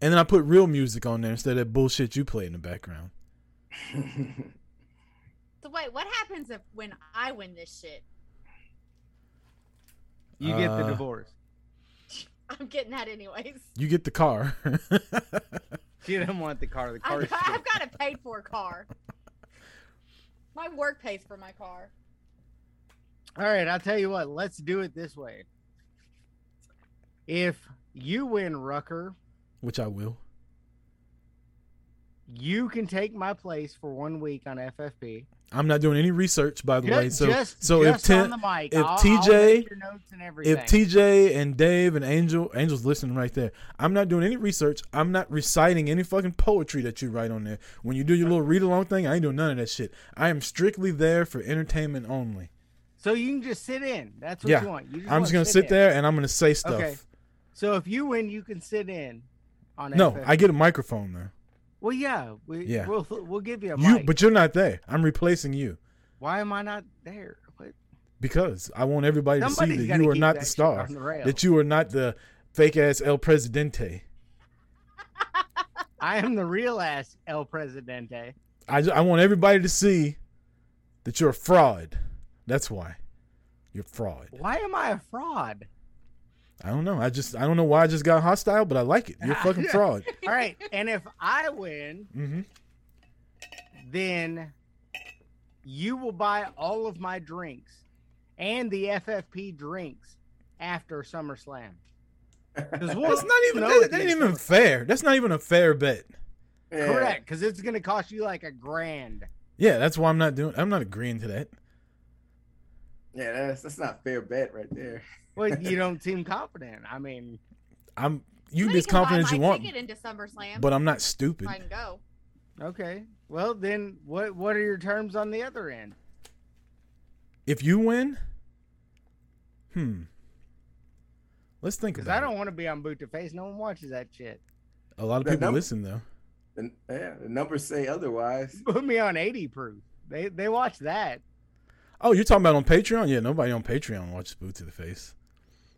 Speaker 2: And then I put real music on there instead of that bullshit you play in the background.
Speaker 5: So wait, what happens if when I win this shit?
Speaker 4: You get the
Speaker 2: Uh,
Speaker 4: divorce.
Speaker 5: I'm getting that anyways.
Speaker 2: You get the car.
Speaker 4: She didn't want the car. The car.
Speaker 5: I've, I've got a paid for car. My work pays for my car.
Speaker 4: All right, I'll tell you what. Let's do it this way. If you win, Rucker,
Speaker 2: Which I will.
Speaker 4: You can take my place for one week on FFP.
Speaker 2: I'm not doing any research, by the
Speaker 4: Ju-
Speaker 2: way. So,
Speaker 4: just,
Speaker 2: so
Speaker 4: just
Speaker 2: if
Speaker 4: on
Speaker 2: Tim,
Speaker 4: the mic,
Speaker 2: if
Speaker 4: I'll, I'll
Speaker 2: TJ
Speaker 4: and
Speaker 2: if TJ and Dave and Angel, Angel's listening right there. I'm not doing any research. I'm not reciting any fucking poetry that you write on there. When you do your little read along thing, I ain't doing none of that shit. I am strictly there for entertainment only.
Speaker 4: so you can just sit in. That's what
Speaker 2: Yeah,
Speaker 4: you want. You just
Speaker 2: I'm just gonna sit
Speaker 4: in.
Speaker 2: there and I'm gonna say stuff.
Speaker 4: Okay. So if you win, you can sit in. On
Speaker 2: No,
Speaker 4: FFP.
Speaker 2: I get a microphone though.
Speaker 4: Well, yeah, we,
Speaker 2: Yeah.
Speaker 4: We'll we'll give you a
Speaker 2: You,
Speaker 4: mic.
Speaker 2: but you're not there. I'm replacing you
Speaker 4: Why am I not there? What?
Speaker 2: because I want everybody to see that you are not the star.
Speaker 4: the.
Speaker 2: That you are not the fake ass El Presidente.
Speaker 4: I am the real ass El Presidente.
Speaker 2: I, I want everybody to see that you're a fraud. That's why. You're a fraud.
Speaker 4: Why am I a fraud?
Speaker 2: I don't know. I just I don't know why I just got hostile, but I like it. You're a fucking fraud.
Speaker 4: All right, and if I win,
Speaker 2: hmm
Speaker 4: then you will buy all of my drinks and the FFP drinks after SummerSlam. Because we'll
Speaker 2: That's not even
Speaker 4: know
Speaker 2: that, that ain't even
Speaker 4: of
Speaker 2: fair. That's not even a fair bet.
Speaker 3: Yeah.
Speaker 4: Correct, because it's going to cost you like a grand.
Speaker 2: Yeah, that's why I'm not doing. I'm not agreeing to that.
Speaker 3: Yeah, that's that's not fair bet right there.
Speaker 4: Well, you don't seem confident. I mean,
Speaker 2: I'm you
Speaker 5: Well,
Speaker 2: be as confident as you want,
Speaker 5: Ticket into SummerSlam.
Speaker 2: but I'm not stupid.
Speaker 5: I can go.
Speaker 4: okay. Well, then what what are your terms on the other end?
Speaker 2: If you win, Hmm. Let's think
Speaker 4: Because
Speaker 2: about
Speaker 4: I don't
Speaker 2: it.
Speaker 4: want to be on Boot to Face. No one watches that shit.
Speaker 2: A lot of
Speaker 3: That
Speaker 2: people
Speaker 3: number-
Speaker 2: listen though.
Speaker 3: The, yeah, the numbers say otherwise.
Speaker 4: Put me on 80 proof. They they watch that.
Speaker 2: Oh, you're talking about on Patreon? Yeah, nobody on Patreon watches Boot to the Face.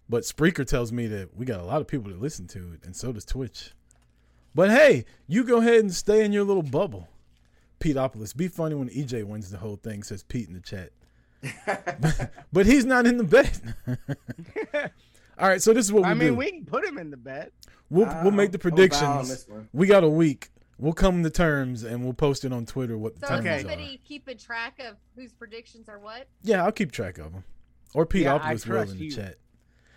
Speaker 2: But Spreaker tells me that we got a lot of people that listen to it, and so does Twitch. But hey, you go ahead and stay in your little bubble. Peteopolis, be funny when EJ wins the whole thing, says Pete in the chat. But he's not in the bet. All right, so this is what we
Speaker 4: I mean,
Speaker 2: do.
Speaker 4: we can put him in the bet.
Speaker 2: We'll we'll make uh,
Speaker 3: the about on
Speaker 2: predictions. We got a week. We'll come to terms and we'll post it on Twitter what the
Speaker 5: So
Speaker 2: terms
Speaker 5: is
Speaker 4: Okay.
Speaker 2: are.
Speaker 5: somebody keeping track of whose predictions are what?
Speaker 2: Yeah, I'll keep track of them. Or
Speaker 4: Yeah, I
Speaker 2: Peteopolis will in the
Speaker 4: you.
Speaker 2: chat.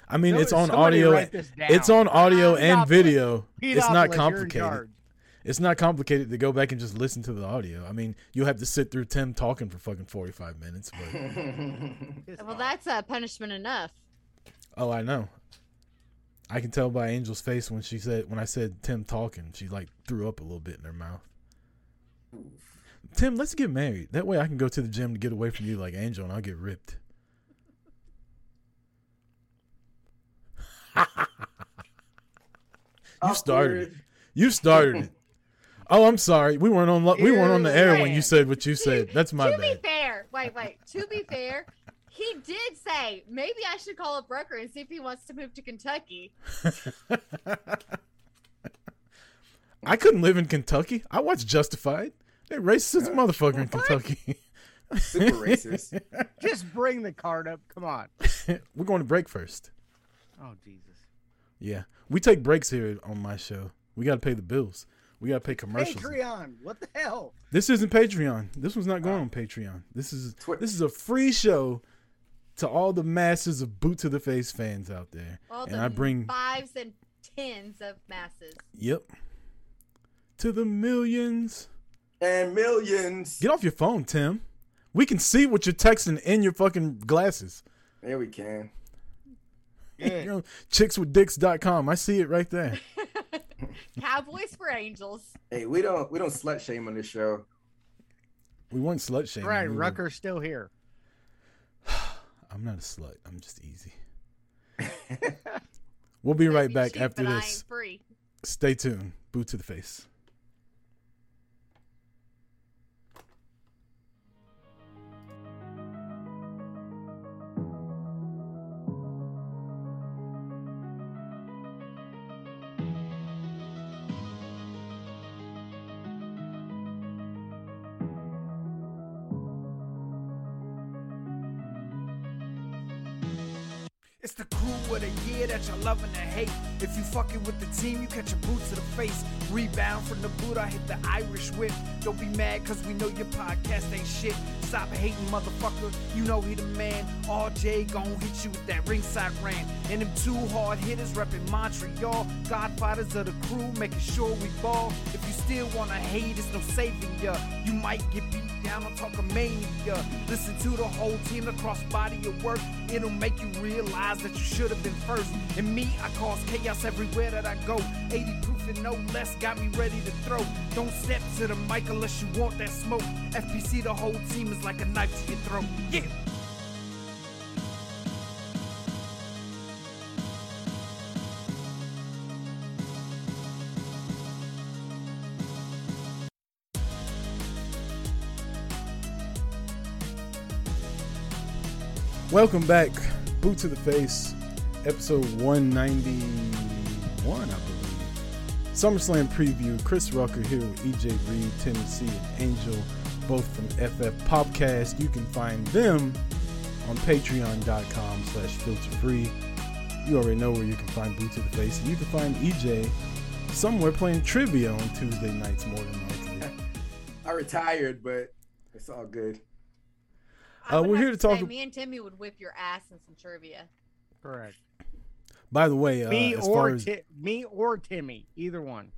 Speaker 2: I mean,
Speaker 4: Somebody-
Speaker 2: it's on audio.
Speaker 4: write this down.
Speaker 2: It's on audio and
Speaker 4: Peteopolis.
Speaker 2: video. It's
Speaker 4: Peteopolis,
Speaker 2: not complicated. It's not complicated to go back and just listen to the audio. I mean, you'll have to sit through Tim talking for fucking 45 minutes. But
Speaker 5: Well, that's uh, punishment enough.
Speaker 2: oh, I know. I can tell by Angel's face when she said when I said Tim talking, she like threw up a little bit in her mouth. Tim, let's get married. That way I can go to the gym to get away from you like Angel and I'll get ripped. You started it. You started it. Oh, I'm sorry. We weren't on. lo- We weren't on the air when you said what you said. That's my
Speaker 5: to
Speaker 2: bad.
Speaker 5: be fair, wait, wait. To be fair, he did say maybe I should call up Rucker and see if he wants to move to Kentucky.
Speaker 2: I couldn't live in Kentucky. I watched Justified. They racist as a motherfucker in Kentucky.
Speaker 3: Super racist.
Speaker 4: Just bring the card up. Come on.
Speaker 2: We're going to break first.
Speaker 4: Oh Jesus.
Speaker 2: Yeah, we take breaks here on my show. We got to pay the bills. We got to pay commercials.
Speaker 4: Patreon. What the hell?
Speaker 2: This isn't Patreon. This one's not going oh. on Patreon. This is
Speaker 3: Twi-
Speaker 2: this is a free show to all the masses of boot to the face fans out there.
Speaker 5: All
Speaker 2: and
Speaker 5: the
Speaker 2: I bring
Speaker 5: fives and tens of masses.
Speaker 2: yep to the millions.
Speaker 3: and millions.
Speaker 2: Get off your phone, Tim. We can see what you're texting in your fucking glasses.
Speaker 3: There we can.
Speaker 4: Good.
Speaker 2: You know, chickswithdicks.com. I see it right there.
Speaker 5: Cowboys for angels.
Speaker 3: Hey, we don't we don't slut shame on this show.
Speaker 2: We weren't slut shaming.
Speaker 4: Right,
Speaker 2: we were-
Speaker 4: Rucker's still here.
Speaker 2: I'm not a slut. I'm just easy. We'll be right back after this.
Speaker 5: free.
Speaker 2: Stay tuned. Boot to the face.
Speaker 1: It's the crew of the year that y'all loving to hate. If you fucking with the team, you catch a boot to the face. Rebound from the boot, I hit the Irish whip. Don't be mad, cause we know your podcast ain't shit. Stop hating, motherfucker. You know he the man. RJ gon' hit you with that ringside rant. And them two hard hitters reppin' Montreal. Godfathers of the crew, making sure we ball. If you still wanna hate, it's no saving ya. You might get beat down on Talkamania. Listen to the whole team across body of work. It'll make you realize that you should have been first. And me, I cause chaos everywhere that I go. 80 proof and no less got me ready to throw. Don't step to the mic unless you want that smoke. FPC, the whole team is like a knife to your throat. Yeah.
Speaker 2: Welcome back. Boot to the face. Episode 191, I believe. SummerSlam preview. Chris Rucker here with EJ Reed, Timmy C, and Angel, both from FF Podcast. You can find them on patreon.com slash filter free. You already know where you can find Boot to the Face. And you can find EJ somewhere playing trivia on Tuesday nights, more than likely.
Speaker 3: I retired, but it's all good.
Speaker 5: I
Speaker 2: Uh, we're here to talk
Speaker 5: say
Speaker 2: ab-
Speaker 5: Me and Timmy would whip your ass in some trivia.
Speaker 4: Correct.
Speaker 2: By the way, uh,
Speaker 4: me
Speaker 2: as
Speaker 4: or
Speaker 2: far as
Speaker 4: Ti- me or Timmy, either one.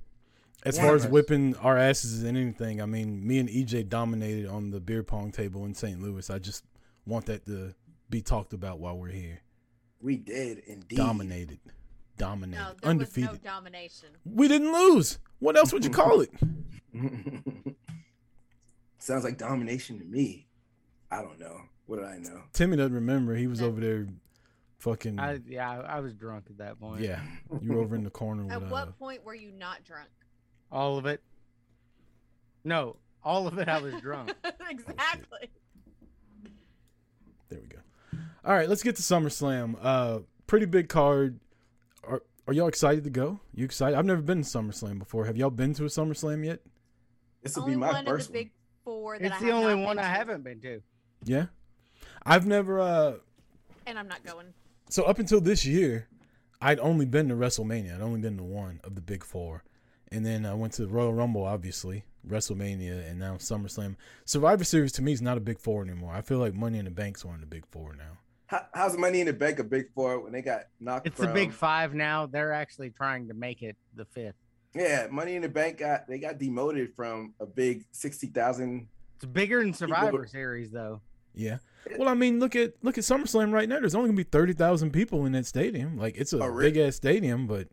Speaker 2: As
Speaker 4: One
Speaker 2: far as whipping our asses in anything, I mean, me and EJ dominated on the beer pong table in St. Louis. I just want that to be talked about while we're here.
Speaker 3: We did indeed.
Speaker 2: Dominated. Dominated.
Speaker 5: No, there
Speaker 2: Undefeated.
Speaker 5: was no domination.
Speaker 2: we didn't lose. What else would you call it?
Speaker 3: Sounds like domination to me. I don't know. What do I know?
Speaker 2: Timmy doesn't remember. He was over there fucking
Speaker 4: I, yeah, I, I was drunk at that point.
Speaker 2: yeah. You were over in the corner
Speaker 5: At
Speaker 2: with uh,
Speaker 5: what point were you not drunk?
Speaker 4: all of it. No, all of it. I was drunk.
Speaker 5: exactly.
Speaker 2: There we go. All right, let's get to SummerSlam. Uh, pretty big card. Are are y'all excited to go? You excited? I've never been to SummerSlam before. Have y'all been to a SummerSlam yet?
Speaker 3: This will
Speaker 5: Only
Speaker 3: be my
Speaker 5: one
Speaker 3: first
Speaker 5: of the
Speaker 3: one.
Speaker 5: big four that
Speaker 4: it's
Speaker 5: I
Speaker 4: the
Speaker 5: have
Speaker 4: only
Speaker 5: not
Speaker 4: one
Speaker 5: been
Speaker 4: I
Speaker 5: to,
Speaker 4: haven't been to.
Speaker 2: Yeah. I've never uh
Speaker 5: and I'm not going.
Speaker 2: so up until this year, I'd only been to WrestleMania. I'd only been to one of the big four. And then I went to the Royal Rumble, obviously, WrestleMania, and now SummerSlam. Survivor Series to me is not a big four anymore. I feel like Money in the Bank's one of the big four now.
Speaker 3: How, how's Money in the Bank a big four when they got knocked?
Speaker 4: It's the
Speaker 3: from,
Speaker 4: big five now. They're actually trying to make it the fifth.
Speaker 3: Yeah, Money in the Bank got they got demoted from a big sixty thousand.
Speaker 4: It's bigger than Survivor Series, though.
Speaker 2: Yeah. Well, I mean, look at look at SummerSlam right now. There's only gonna be thirty thousand people in that stadium. Like it's a
Speaker 3: Oh, really?
Speaker 2: big ass stadium, but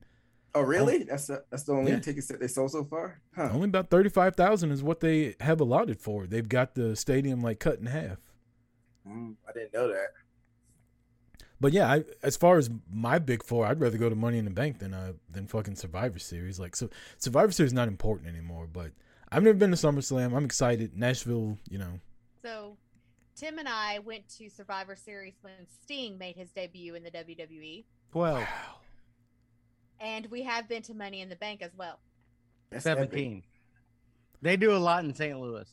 Speaker 3: Oh, really? That's the, that's the only
Speaker 2: Yeah.
Speaker 3: tickets that they sold so far. Huh?
Speaker 2: only about thirty five thousand is what they have allotted for. They've got the stadium like cut in half.
Speaker 3: Mm, I didn't know that.
Speaker 2: But yeah, I, as far as my big four, I'd rather go to Money in the Bank than uh than fucking Survivor Series. Like so, Survivor Series is not important anymore. But I've never been to SummerSlam. I'm excited. Nashville, you know.
Speaker 5: So, Tim and I went to Survivor Series when Sting made his debut in the WWE,
Speaker 4: Twelve.
Speaker 5: and we have been to Money in the Bank as well.
Speaker 3: That's epic.
Speaker 4: 17. They do a lot in St. Louis.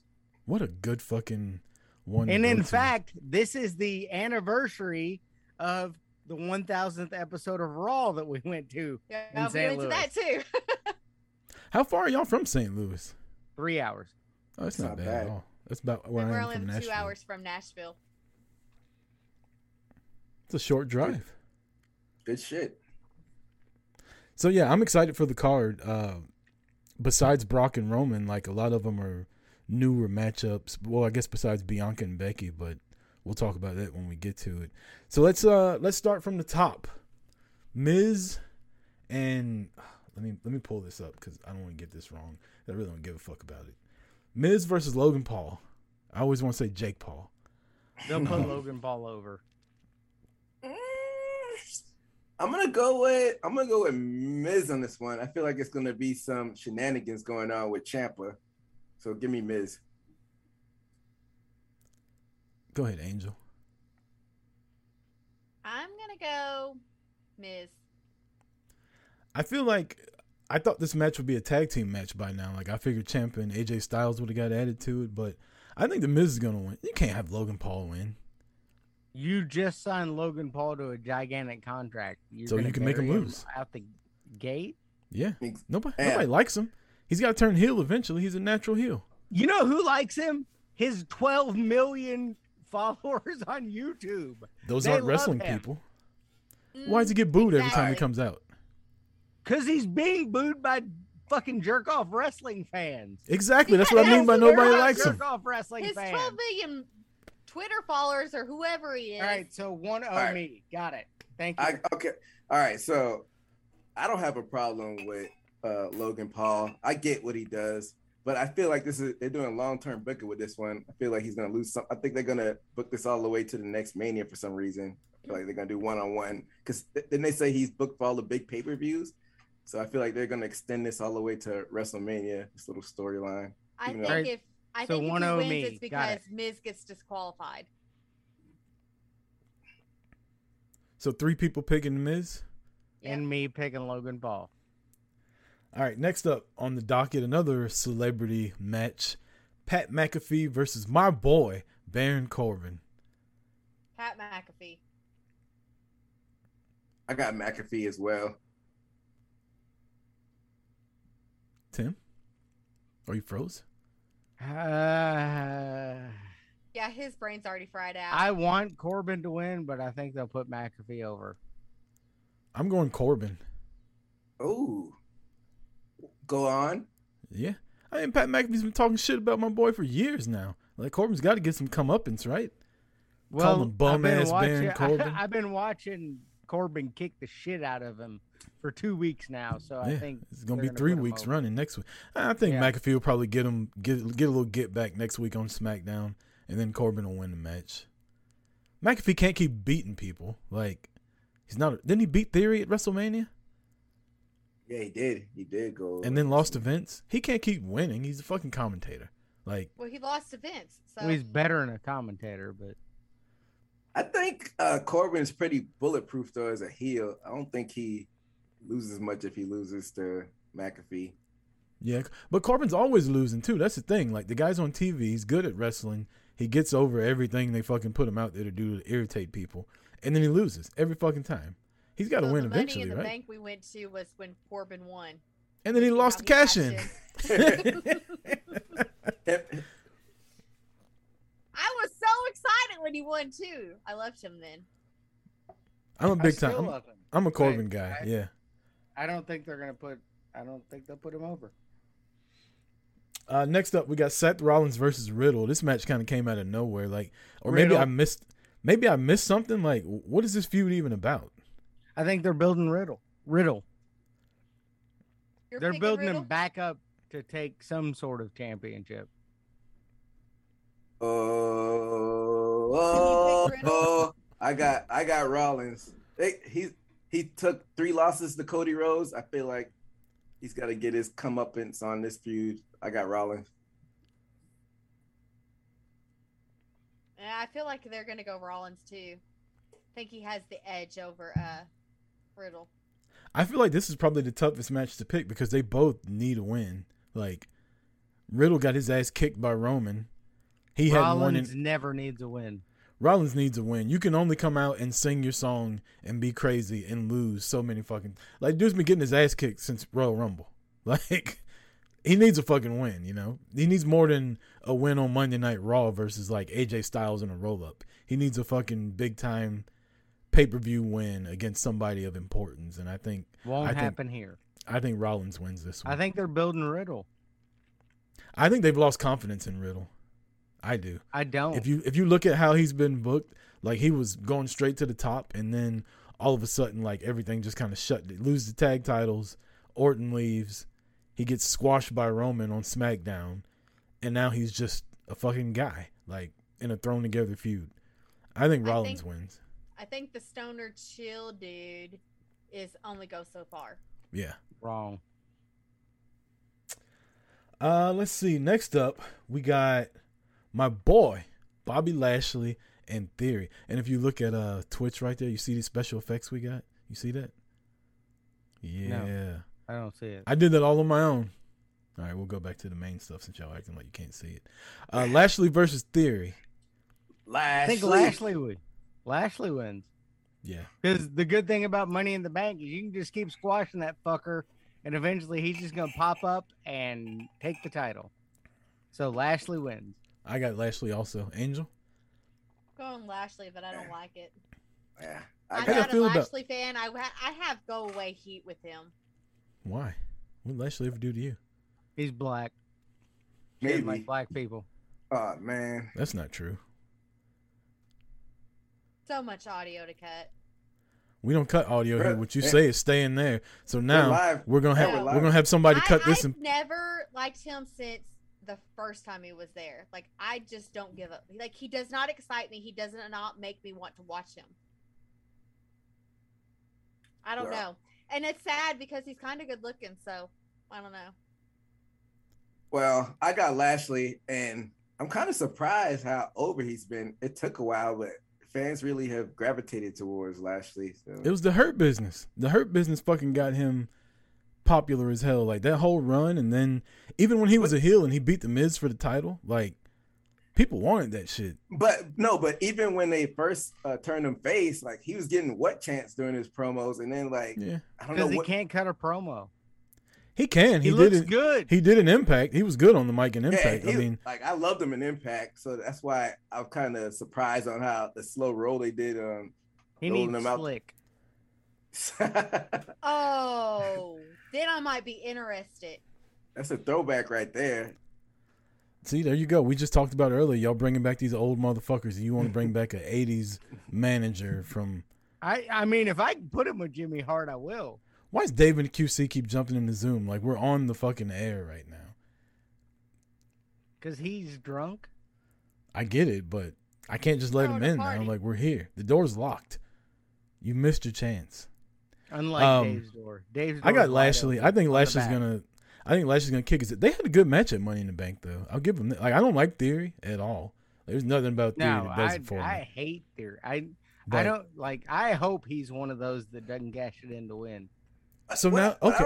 Speaker 2: What a good fucking one.
Speaker 4: And in
Speaker 2: to.
Speaker 4: fact, this is the anniversary of the 1000th episode of Raw that we went to.
Speaker 5: Yeah,
Speaker 4: In
Speaker 5: we
Speaker 4: St.
Speaker 5: went to that too.
Speaker 2: how far are y'all from St. Louis?
Speaker 4: Three hours.
Speaker 2: Oh, that's
Speaker 3: It's
Speaker 2: not,
Speaker 3: not
Speaker 2: bad,
Speaker 3: bad.
Speaker 2: at all. That's about where
Speaker 5: And we're
Speaker 2: I am
Speaker 5: only
Speaker 2: from
Speaker 5: two hours from Nashville.
Speaker 2: It's a short drive.
Speaker 3: Good shit.
Speaker 2: So yeah, I'm excited for the card. Uh, besides Brock and Roman, like a lot of them are newer matchups. Well, I guess besides Bianca and Becky, but we'll talk about that when we get to it. So let's uh let's start from the top. Miz and let me let me pull this up because I don't want to get this wrong. I really don't give a fuck about it. Miz versus Logan Paul. I always want to say Jake Paul.
Speaker 4: They'll put Logan Paul over.
Speaker 3: Mm, I'm gonna go with I'm gonna go with Miz on this one. I feel like it's gonna be some shenanigans going on with Ciampa. So give me Miz.
Speaker 2: Go ahead, Angel.
Speaker 5: I'm gonna go Miz.
Speaker 2: I feel like I thought this match would be a tag team match by now. Like I figured Ciampa and AJ Styles would have got added to it, but I think the Miz is gonna win. You can't have Logan Paul win.
Speaker 4: You just signed Logan Paul to a gigantic contract. You're
Speaker 2: So you can make him
Speaker 4: bury
Speaker 2: lose.
Speaker 4: out the gate.
Speaker 2: Yeah, nobody
Speaker 3: Yeah.
Speaker 2: nobody likes him. He's got to turn heel eventually. He's a natural heel.
Speaker 4: You know who likes him? His 12 million followers on YouTube.
Speaker 2: Those
Speaker 4: They
Speaker 2: aren't wrestling
Speaker 4: him.
Speaker 2: people. Why does he get booed every time he comes out?
Speaker 4: Because he's being booed by fucking jerk off wrestling fans.
Speaker 2: Exactly. That's what I mean by nobody likes him.
Speaker 4: Jerk off wrestling
Speaker 5: His
Speaker 4: fans.
Speaker 5: 12 million Twitter followers or whoever he is.
Speaker 4: All right, so one O
Speaker 3: right.
Speaker 4: me. Got it. Thank you.
Speaker 3: I okay. All right, so I don't have a problem with uh Logan Paul. I get what he does, but I feel like this is they're doing long term booking with this one. I feel like he's gonna lose some. I think they're gonna book this all the way to the next Mania for some reason. I feel like they're gonna do one on one because then they say he's booked for all the big pay per views. So I feel like they're gonna extend this all the way to WrestleMania. This little storyline.
Speaker 5: I think
Speaker 3: though-
Speaker 4: Right.
Speaker 5: if I
Speaker 4: So
Speaker 5: think if
Speaker 4: one
Speaker 5: he
Speaker 4: O
Speaker 5: wins,
Speaker 4: me.
Speaker 5: it's because
Speaker 4: it.
Speaker 5: Miz gets disqualified.
Speaker 2: So three people picking the Miz.
Speaker 5: Yep.
Speaker 4: And me picking Logan Paul.
Speaker 2: All right, next up on the docket, another celebrity match: Pat McAfee versus my boy Baron Corbin.
Speaker 5: Pat McAfee.
Speaker 3: I got McAfee as well.
Speaker 2: Tim, are you froze?
Speaker 4: Uh,
Speaker 5: Yeah, his brain's already fried out.
Speaker 4: I want Corbin to win, but I think they'll put McAfee over.
Speaker 2: I'm going Corbin.
Speaker 3: Oh, go on.
Speaker 2: Yeah. I mean, Pat McAfee's been talking shit about my boy for years now. Like Corbin's got to get some comeuppance, right? Call him
Speaker 4: I've
Speaker 2: bum
Speaker 4: been
Speaker 2: ass Baron
Speaker 4: watching-
Speaker 2: Corbin.
Speaker 4: I've been watching Corbin kick the shit out of him for two weeks now, so I think
Speaker 2: it's gonna
Speaker 4: they're
Speaker 2: be three weeks running next week. I think
Speaker 4: Yeah.
Speaker 2: McAfee will probably get him get get a little get back next week on SmackDown, and then Corbin will win the match. McAfee can't keep beating people. Like He's not. Didn't he beat Theory at WrestleMania
Speaker 3: Yeah, he did. He did go.
Speaker 2: and then lost to Vince? He can't keep winning. He's a fucking commentator. Like
Speaker 5: Well, he lost to Vince. So
Speaker 4: Well, he's better than a commentator, but
Speaker 3: I think uh, Corbin's pretty bulletproof though as a heel. I don't think he loses much if he loses to McAfee.
Speaker 2: Yeah, but Corbin's always losing too. That's the thing. Like the guy's on TV, he's good at wrestling. He gets over everything they fucking put him out there to do to irritate people, and then he loses every fucking time. He's got to
Speaker 5: so
Speaker 2: win
Speaker 5: the Money
Speaker 2: eventually,
Speaker 5: in the
Speaker 2: right?
Speaker 5: bank we went to was when Corbin won.
Speaker 2: And then he
Speaker 5: See
Speaker 2: lost the cash in.
Speaker 5: I was so excited when he won too. I loved him then.
Speaker 2: I'm a big
Speaker 4: still
Speaker 2: time. I'm,
Speaker 4: love him.
Speaker 2: I'm a Corbin
Speaker 4: Wait,
Speaker 2: guy. Yeah.
Speaker 4: I don't think they're gonna put. I don't think they'll put him over.
Speaker 2: Uh, next up, we got Seth Rollins versus Riddle. This match kind of came out of nowhere, like, or maybe I missed, maybe I missed something. Like, what is this feud even about?
Speaker 4: I think they're building Riddle. Riddle.
Speaker 5: You're
Speaker 4: they're building
Speaker 5: Riddle?
Speaker 4: him back up to take some sort of championship.
Speaker 3: Oh,
Speaker 5: Can
Speaker 3: oh,
Speaker 5: you pick Riddle?
Speaker 3: oh, I got I got Rollins. They, he he took three losses to Cody Rhodes. I feel like he's got to get his comeuppance on this feud. I got Rollins.
Speaker 5: Yeah, I feel like they're gonna go Rollins too. I think he has the edge over uh Riddle.
Speaker 2: I feel like this is probably the toughest match to pick because they both need a win. Like, Riddle got his ass kicked by Roman. He had one.
Speaker 4: Rollins
Speaker 2: In,
Speaker 4: never needs a win.
Speaker 2: Rollins needs a win. You can only come out and sing your song and be crazy and lose so many fucking like dude's been getting his ass kicked since Royal Rumble. Like he needs a fucking win, you know. He needs more than a win on Monday Night Raw versus like AJ Styles in a roll up. He needs a fucking big time pay per view win against somebody of importance. And I think
Speaker 4: Won't
Speaker 2: I think-
Speaker 4: happen here.
Speaker 2: I think Rollins wins this one.
Speaker 4: I think they're building Riddle.
Speaker 2: I think they've lost confidence in Riddle. I do.
Speaker 4: I don't.
Speaker 2: If you if you look at how he's been booked, like he was going straight to the top, and then all of a sudden, like everything just kind of shut. They lose the tag titles. Orton leaves. He gets squashed by Roman on SmackDown, and now he's just a fucking guy, like in a thrown together feud. I think
Speaker 5: I
Speaker 2: Rollins
Speaker 5: think-
Speaker 2: wins.
Speaker 5: I think the stoner chill dude is only go so far.
Speaker 2: Yeah.
Speaker 4: Wrong.
Speaker 2: Uh, let's see. Next up, we got my boy Bobby Lashley and Theory. And if you look at uh Twitch right there, you see the special effects we got. You see that? Yeah.
Speaker 4: I don't see it.
Speaker 2: I did that all on my own. All right, we'll go back to the main stuff since y'all acting like you can't see it. Uh, Lashley versus Theory.
Speaker 3: Lashley.
Speaker 4: I think Lashley would. Lashley wins.
Speaker 2: Yeah.
Speaker 4: Because the good thing about Money in the Bank is you can just keep squashing that fucker, and eventually he's just gonna pop up and take the title. So Lashley wins.
Speaker 2: I got Lashley also. Angel?
Speaker 5: Going Lashley, but I don't like it.
Speaker 3: Yeah,
Speaker 5: I'm
Speaker 3: I
Speaker 2: do you
Speaker 5: not a
Speaker 2: feel about-
Speaker 5: Lashley fan. I ha- I have go away heat with him.
Speaker 2: Why? What did Lashley ever do to you?
Speaker 4: He's black. He
Speaker 3: maybe.
Speaker 4: like black people.
Speaker 3: Oh man,
Speaker 2: That's not true.
Speaker 5: So much audio to cut.
Speaker 2: We don't cut audio here. What you say is staying there. So now
Speaker 3: live.
Speaker 2: we're gonna have
Speaker 5: Yeah,
Speaker 2: we're
Speaker 3: we're
Speaker 2: gonna have somebody cut
Speaker 5: I,
Speaker 2: this.
Speaker 5: I've
Speaker 2: in-
Speaker 5: never liked him since the first time he was there. Like I just don't give up. Like he does not excite me. He does not not make me want to watch him. I don't
Speaker 3: Yeah.
Speaker 5: know. And it's sad because he's kind of good looking, so I don't know.
Speaker 3: Well, I got Lashley, and I'm kind of surprised how over he's been. It took a while, but fans really have gravitated towards Lashley. So
Speaker 2: It was the hurt business. The hurt business fucking got him popular as hell. Like that whole run, and then even when he was a heel and he beat the Miz for the title, like people wanted that shit.
Speaker 3: But no, but even when they first uh, turned him face, like he was getting what chance during his promos, and then like
Speaker 2: Yeah,
Speaker 3: I don't know
Speaker 4: he
Speaker 3: what.
Speaker 4: can't cut a promo.
Speaker 2: he can.
Speaker 4: He,
Speaker 2: He,
Speaker 4: looks
Speaker 2: did it.
Speaker 4: good.
Speaker 2: He did an impact. He was good on the mic in
Speaker 3: Yeah,
Speaker 2: impact. I mean,
Speaker 3: like I loved him in Impact, so that's why I'm kind of surprised on how the slow roll they did. Um,
Speaker 4: he
Speaker 3: rolling
Speaker 4: needs
Speaker 3: him out.
Speaker 4: slick.
Speaker 5: Oh, then I might be interested.
Speaker 3: that's a throwback right there.
Speaker 2: see, there you go. We just talked about earlier. Y'all bringing back these old motherfuckers. You want to bring back a '80s manager from?
Speaker 4: I I mean, if I can put him with Jimmy Hart, I will.
Speaker 2: Why is Dave and QC keep jumping in the Zoom? Like we're on the fucking air right now.
Speaker 4: Because he's drunk.
Speaker 2: I get it, but I can't just let him
Speaker 5: a
Speaker 2: in now.
Speaker 5: party.
Speaker 2: Like we're here. The door's locked. You missed your chance.
Speaker 4: Unlike
Speaker 2: Um,
Speaker 4: Dave's door. Dave's door I got
Speaker 2: Lashley. I think Lashley's gonna. I think Lashley's gonna kick his. They had a good match at Money in the Bank though. I'll give them. that. Like I don't like Theory at all. There's nothing about Theory
Speaker 4: No,
Speaker 2: that does
Speaker 4: I,
Speaker 2: it for
Speaker 4: I
Speaker 2: me.
Speaker 4: hate theory. I
Speaker 2: But-
Speaker 4: I don't like. I hope he's one of those that doesn't cash it in to win.
Speaker 2: So
Speaker 3: What-
Speaker 2: now, okay,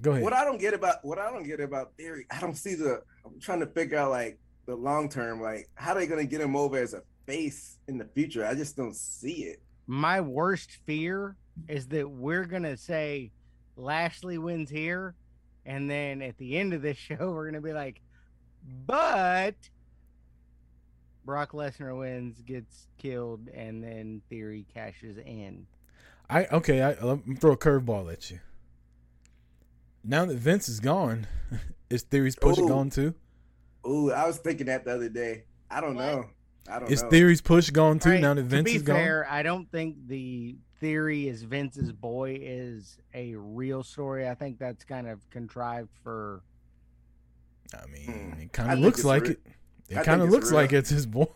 Speaker 2: go ahead.
Speaker 3: What I don't get about what I don't get about theory, I don't see the. I'm trying to figure out like the long term, like how they gonna get him over as a face in the future. I just don't see it.
Speaker 4: My worst fear is that we're gonna say Lashley wins here, and then at the end of this show, we're gonna be like, but Brock Lesnar wins, gets killed, and then Theory cashes in.
Speaker 2: I okay. I let me throw a curveball at you. Now that Vince is gone, is Theory's push
Speaker 3: Ooh.
Speaker 2: gone too?
Speaker 3: Ooh, I was thinking that the other day. I don't
Speaker 5: What?
Speaker 3: know. I don't
Speaker 2: Is
Speaker 3: know.
Speaker 2: Theory's push gone too?
Speaker 4: Right,
Speaker 2: now that Vince
Speaker 4: to be
Speaker 2: is gone.
Speaker 4: fair, I don't think the theory is Vince's boy is a real story. I think that's kind of contrived for.
Speaker 2: I mean,
Speaker 3: Hmm.
Speaker 2: it kind of looks like
Speaker 3: re-
Speaker 2: it. It kind of looks
Speaker 3: real.
Speaker 2: like it's his boy.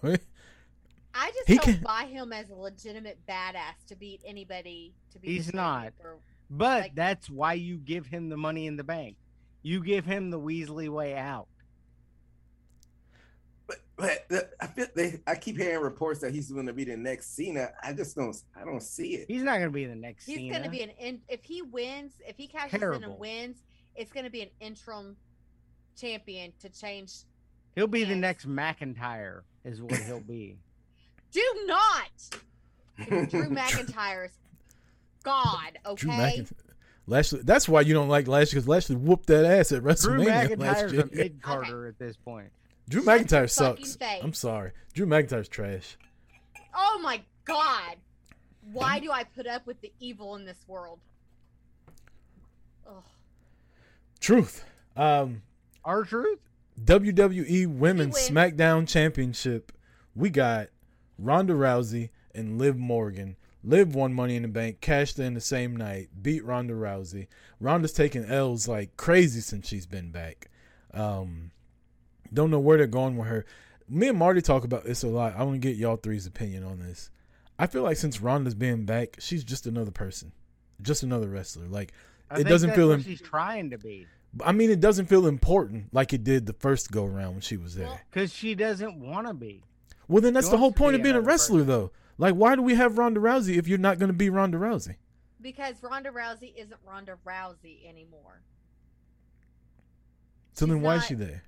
Speaker 5: I just
Speaker 2: He
Speaker 5: don't
Speaker 2: can-
Speaker 5: buy him as a legitimate badass to beat anybody. To be
Speaker 4: He's not.
Speaker 5: champion for-
Speaker 4: But
Speaker 5: Like-
Speaker 4: that's why you give him the money in the bank. You give him the Weasley way out.
Speaker 3: But, but I feel they. I keep hearing reports that he's going to be the next Cena. I just don't. I don't see it.
Speaker 4: He's not going to be the next.
Speaker 5: He's going to be an in, if he wins, if he cashes in and wins, it's going to be an interim champion to change.
Speaker 4: He'll be the next McIntyre, is what he'll be.
Speaker 5: Do not. Drew McIntyre's God. Okay.
Speaker 2: Drew McIntyre. Lashley. That's why you don't like Lashley because Lashley whooped that ass at
Speaker 4: Drew
Speaker 2: WrestleMania last
Speaker 4: McIntyre's
Speaker 2: year.
Speaker 4: a mid carder at this point.
Speaker 2: Drew McIntyre sucks.
Speaker 5: face.
Speaker 2: I'm sorry. Drew McIntyre's trash.
Speaker 5: Oh my God. Why do I put up with the evil in this world? Ugh.
Speaker 2: Truth. Um,
Speaker 4: Our truth.
Speaker 2: WWE Women's. SmackDown Championship. We got Ronda Rousey and Liv Morgan. Liv won Money in the Bank, cashed in the same night, beat Ronda Rousey. Ronda's taking L's like crazy since she's been back. Um, don't know where they're going with her. Me and Marty talk about this a lot. I want to get y'all three's opinion on this. I feel like since Ronda's been back, she's just another person, just another wrestler. Like
Speaker 4: I
Speaker 2: It
Speaker 4: think
Speaker 2: doesn't
Speaker 4: that's
Speaker 2: feel
Speaker 4: what
Speaker 2: im-
Speaker 4: she's trying to be
Speaker 2: I mean, it doesn't feel important like it did the first go around when she was there.
Speaker 4: Because she doesn't want to be.
Speaker 2: Well, then that's
Speaker 4: She
Speaker 2: the whole point
Speaker 4: be
Speaker 2: of being a wrestler,
Speaker 4: person.
Speaker 2: though. Like, why do we have Ronda Rousey if you're not going to be Ronda Rousey?
Speaker 5: because Ronda Rousey isn't Ronda Rousey anymore.
Speaker 2: So then
Speaker 5: She's
Speaker 2: why is
Speaker 5: not-
Speaker 2: she there?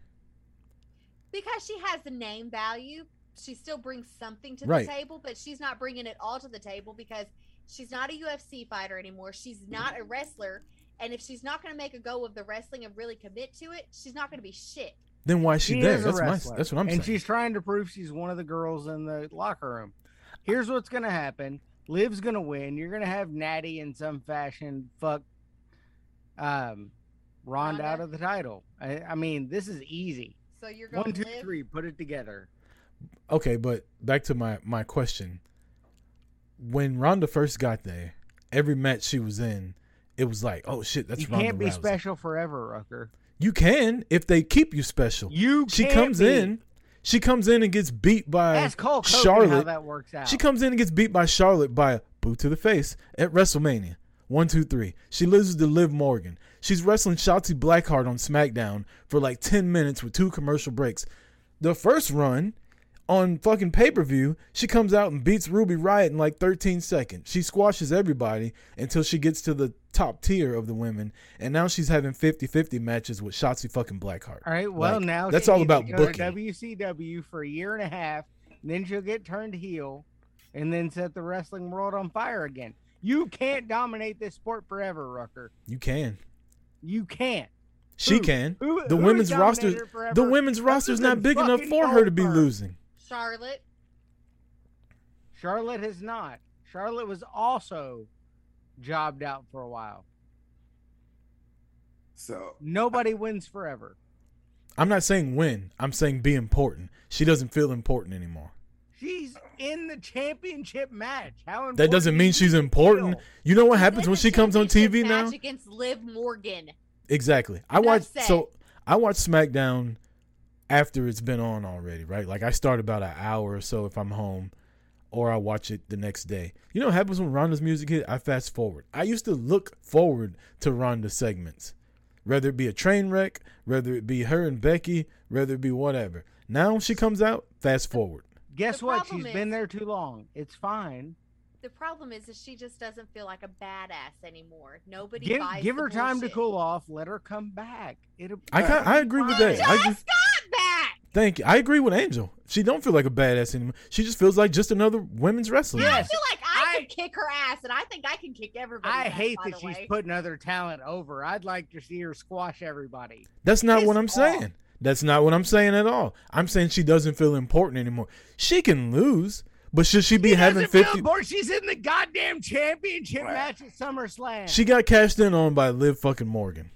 Speaker 5: Because she has the name value, she still brings something to
Speaker 2: Right.
Speaker 5: the table, but she's not bringing it all to the table because she's not a UFC fighter anymore. She's not a wrestler. And if she's not going to make a go of the wrestling and really commit to it, she's not going to be shit.
Speaker 2: Then why is she,
Speaker 4: She
Speaker 2: there?
Speaker 4: is
Speaker 2: That's my. That's what I'm
Speaker 4: and
Speaker 2: saying.
Speaker 4: she's trying to prove she's one of the girls in the locker room. Here's what's gonna happen: Liv's gonna win. You're gonna have Natty in some fashion fuck um Ronda
Speaker 5: Ronda?
Speaker 4: out of the title. I, I mean, this is easy.
Speaker 5: So you're going
Speaker 4: One, two,
Speaker 5: to live.
Speaker 4: three. Put it together.
Speaker 2: Okay, but back to my my question. When Ronda first got there, every match she was in, it was like, oh shit, that's
Speaker 4: you
Speaker 2: Ronda
Speaker 4: can't be
Speaker 2: Rousey.
Speaker 4: special forever, Rucker.
Speaker 2: You can if they keep you special.
Speaker 4: You
Speaker 2: she
Speaker 4: can't
Speaker 2: comes
Speaker 4: be.
Speaker 2: in, she comes in and gets beat by
Speaker 4: Ask Hulk Hogan how
Speaker 2: Charlotte.
Speaker 4: that works out.
Speaker 2: She comes in and gets beat by Charlotte by a boot to the face at WrestleMania. One, two, three. She loses to Liv Morgan. She's wrestling Shotzi Blackheart on SmackDown for like 10 minutes with two commercial breaks. The first run on fucking pay per view, she comes out and beats Ruby Riott in like 13 seconds. She squashes everybody until she gets to the top tier of the women. And now she's having 50 50 matches with Shotzi fucking Blackheart.
Speaker 4: All right. Well,
Speaker 2: Like,
Speaker 4: now
Speaker 2: that's all about booking.
Speaker 4: WCW for a year and a half, then she'll get turned heel, and then set the wrestling world on fire again. You can't dominate this sport forever, Rucker.
Speaker 2: You can.
Speaker 4: You can't.
Speaker 2: She
Speaker 4: Who?
Speaker 2: can.
Speaker 4: Who-
Speaker 2: The
Speaker 4: who
Speaker 2: women's roster
Speaker 4: dominated it forever?
Speaker 2: the women's
Speaker 4: Other
Speaker 2: roster's not big enough
Speaker 4: fucking
Speaker 2: for her to be
Speaker 4: Goldberg.
Speaker 2: losing.
Speaker 5: Charlotte.
Speaker 4: Charlotte has not. Charlotte was also jobbed out for a while.
Speaker 3: So
Speaker 4: Nobody wins forever.
Speaker 2: I'm not saying win. I'm saying be important. She doesn't feel important anymore.
Speaker 4: She's in the championship match. How important
Speaker 2: That doesn't mean
Speaker 4: you
Speaker 2: she's
Speaker 4: feel?
Speaker 2: important. You know what happens when she comes on
Speaker 5: championship
Speaker 2: TV now?
Speaker 5: match against Liv Morgan.
Speaker 2: Exactly. I
Speaker 5: Enough
Speaker 2: watch so I watch SmackDown after it's been on already, right? Like I start about an hour or so if I'm home or I watch it the next day. You know what happens when Ronda's music hit? I fast forward. I used to look forward to Ronda segments, whether it be a train wreck, whether it be her and Becky, whether it be whatever. Now she comes out, fast forward.
Speaker 4: Guess
Speaker 5: The
Speaker 4: what?
Speaker 5: problem
Speaker 4: She's been there too long. It's fine.
Speaker 5: The problem is, is she just doesn't feel like a badass anymore. Nobody
Speaker 4: Give
Speaker 5: buys
Speaker 4: give
Speaker 5: the
Speaker 4: her time to cool off. Let her come back. It'll.
Speaker 2: Uh, I ca- I agree with that. I agree,
Speaker 5: Just got back.
Speaker 2: thank you. I agree with Angel. She don't feel like a badass anymore. She just feels like just another women's wrestler.
Speaker 5: I feel like I,
Speaker 4: I-
Speaker 5: could kick her ass, and I think I can kick everybody.
Speaker 4: I
Speaker 5: ass,
Speaker 4: hate
Speaker 5: by
Speaker 4: that
Speaker 5: the
Speaker 4: she's
Speaker 5: way.
Speaker 4: putting other talent over. I'd like to see her squash everybody.
Speaker 2: That's not what I'm
Speaker 4: off.
Speaker 2: saying. That's not what I'm saying at all. I'm saying she doesn't feel important anymore. She can lose, but should she be
Speaker 4: She
Speaker 2: having
Speaker 4: doesn't feel
Speaker 2: 50?
Speaker 4: important. She's in the goddamn championship
Speaker 3: Right.
Speaker 4: match at SummerSlam.
Speaker 2: She got cashed in on by Liv fucking Morgan.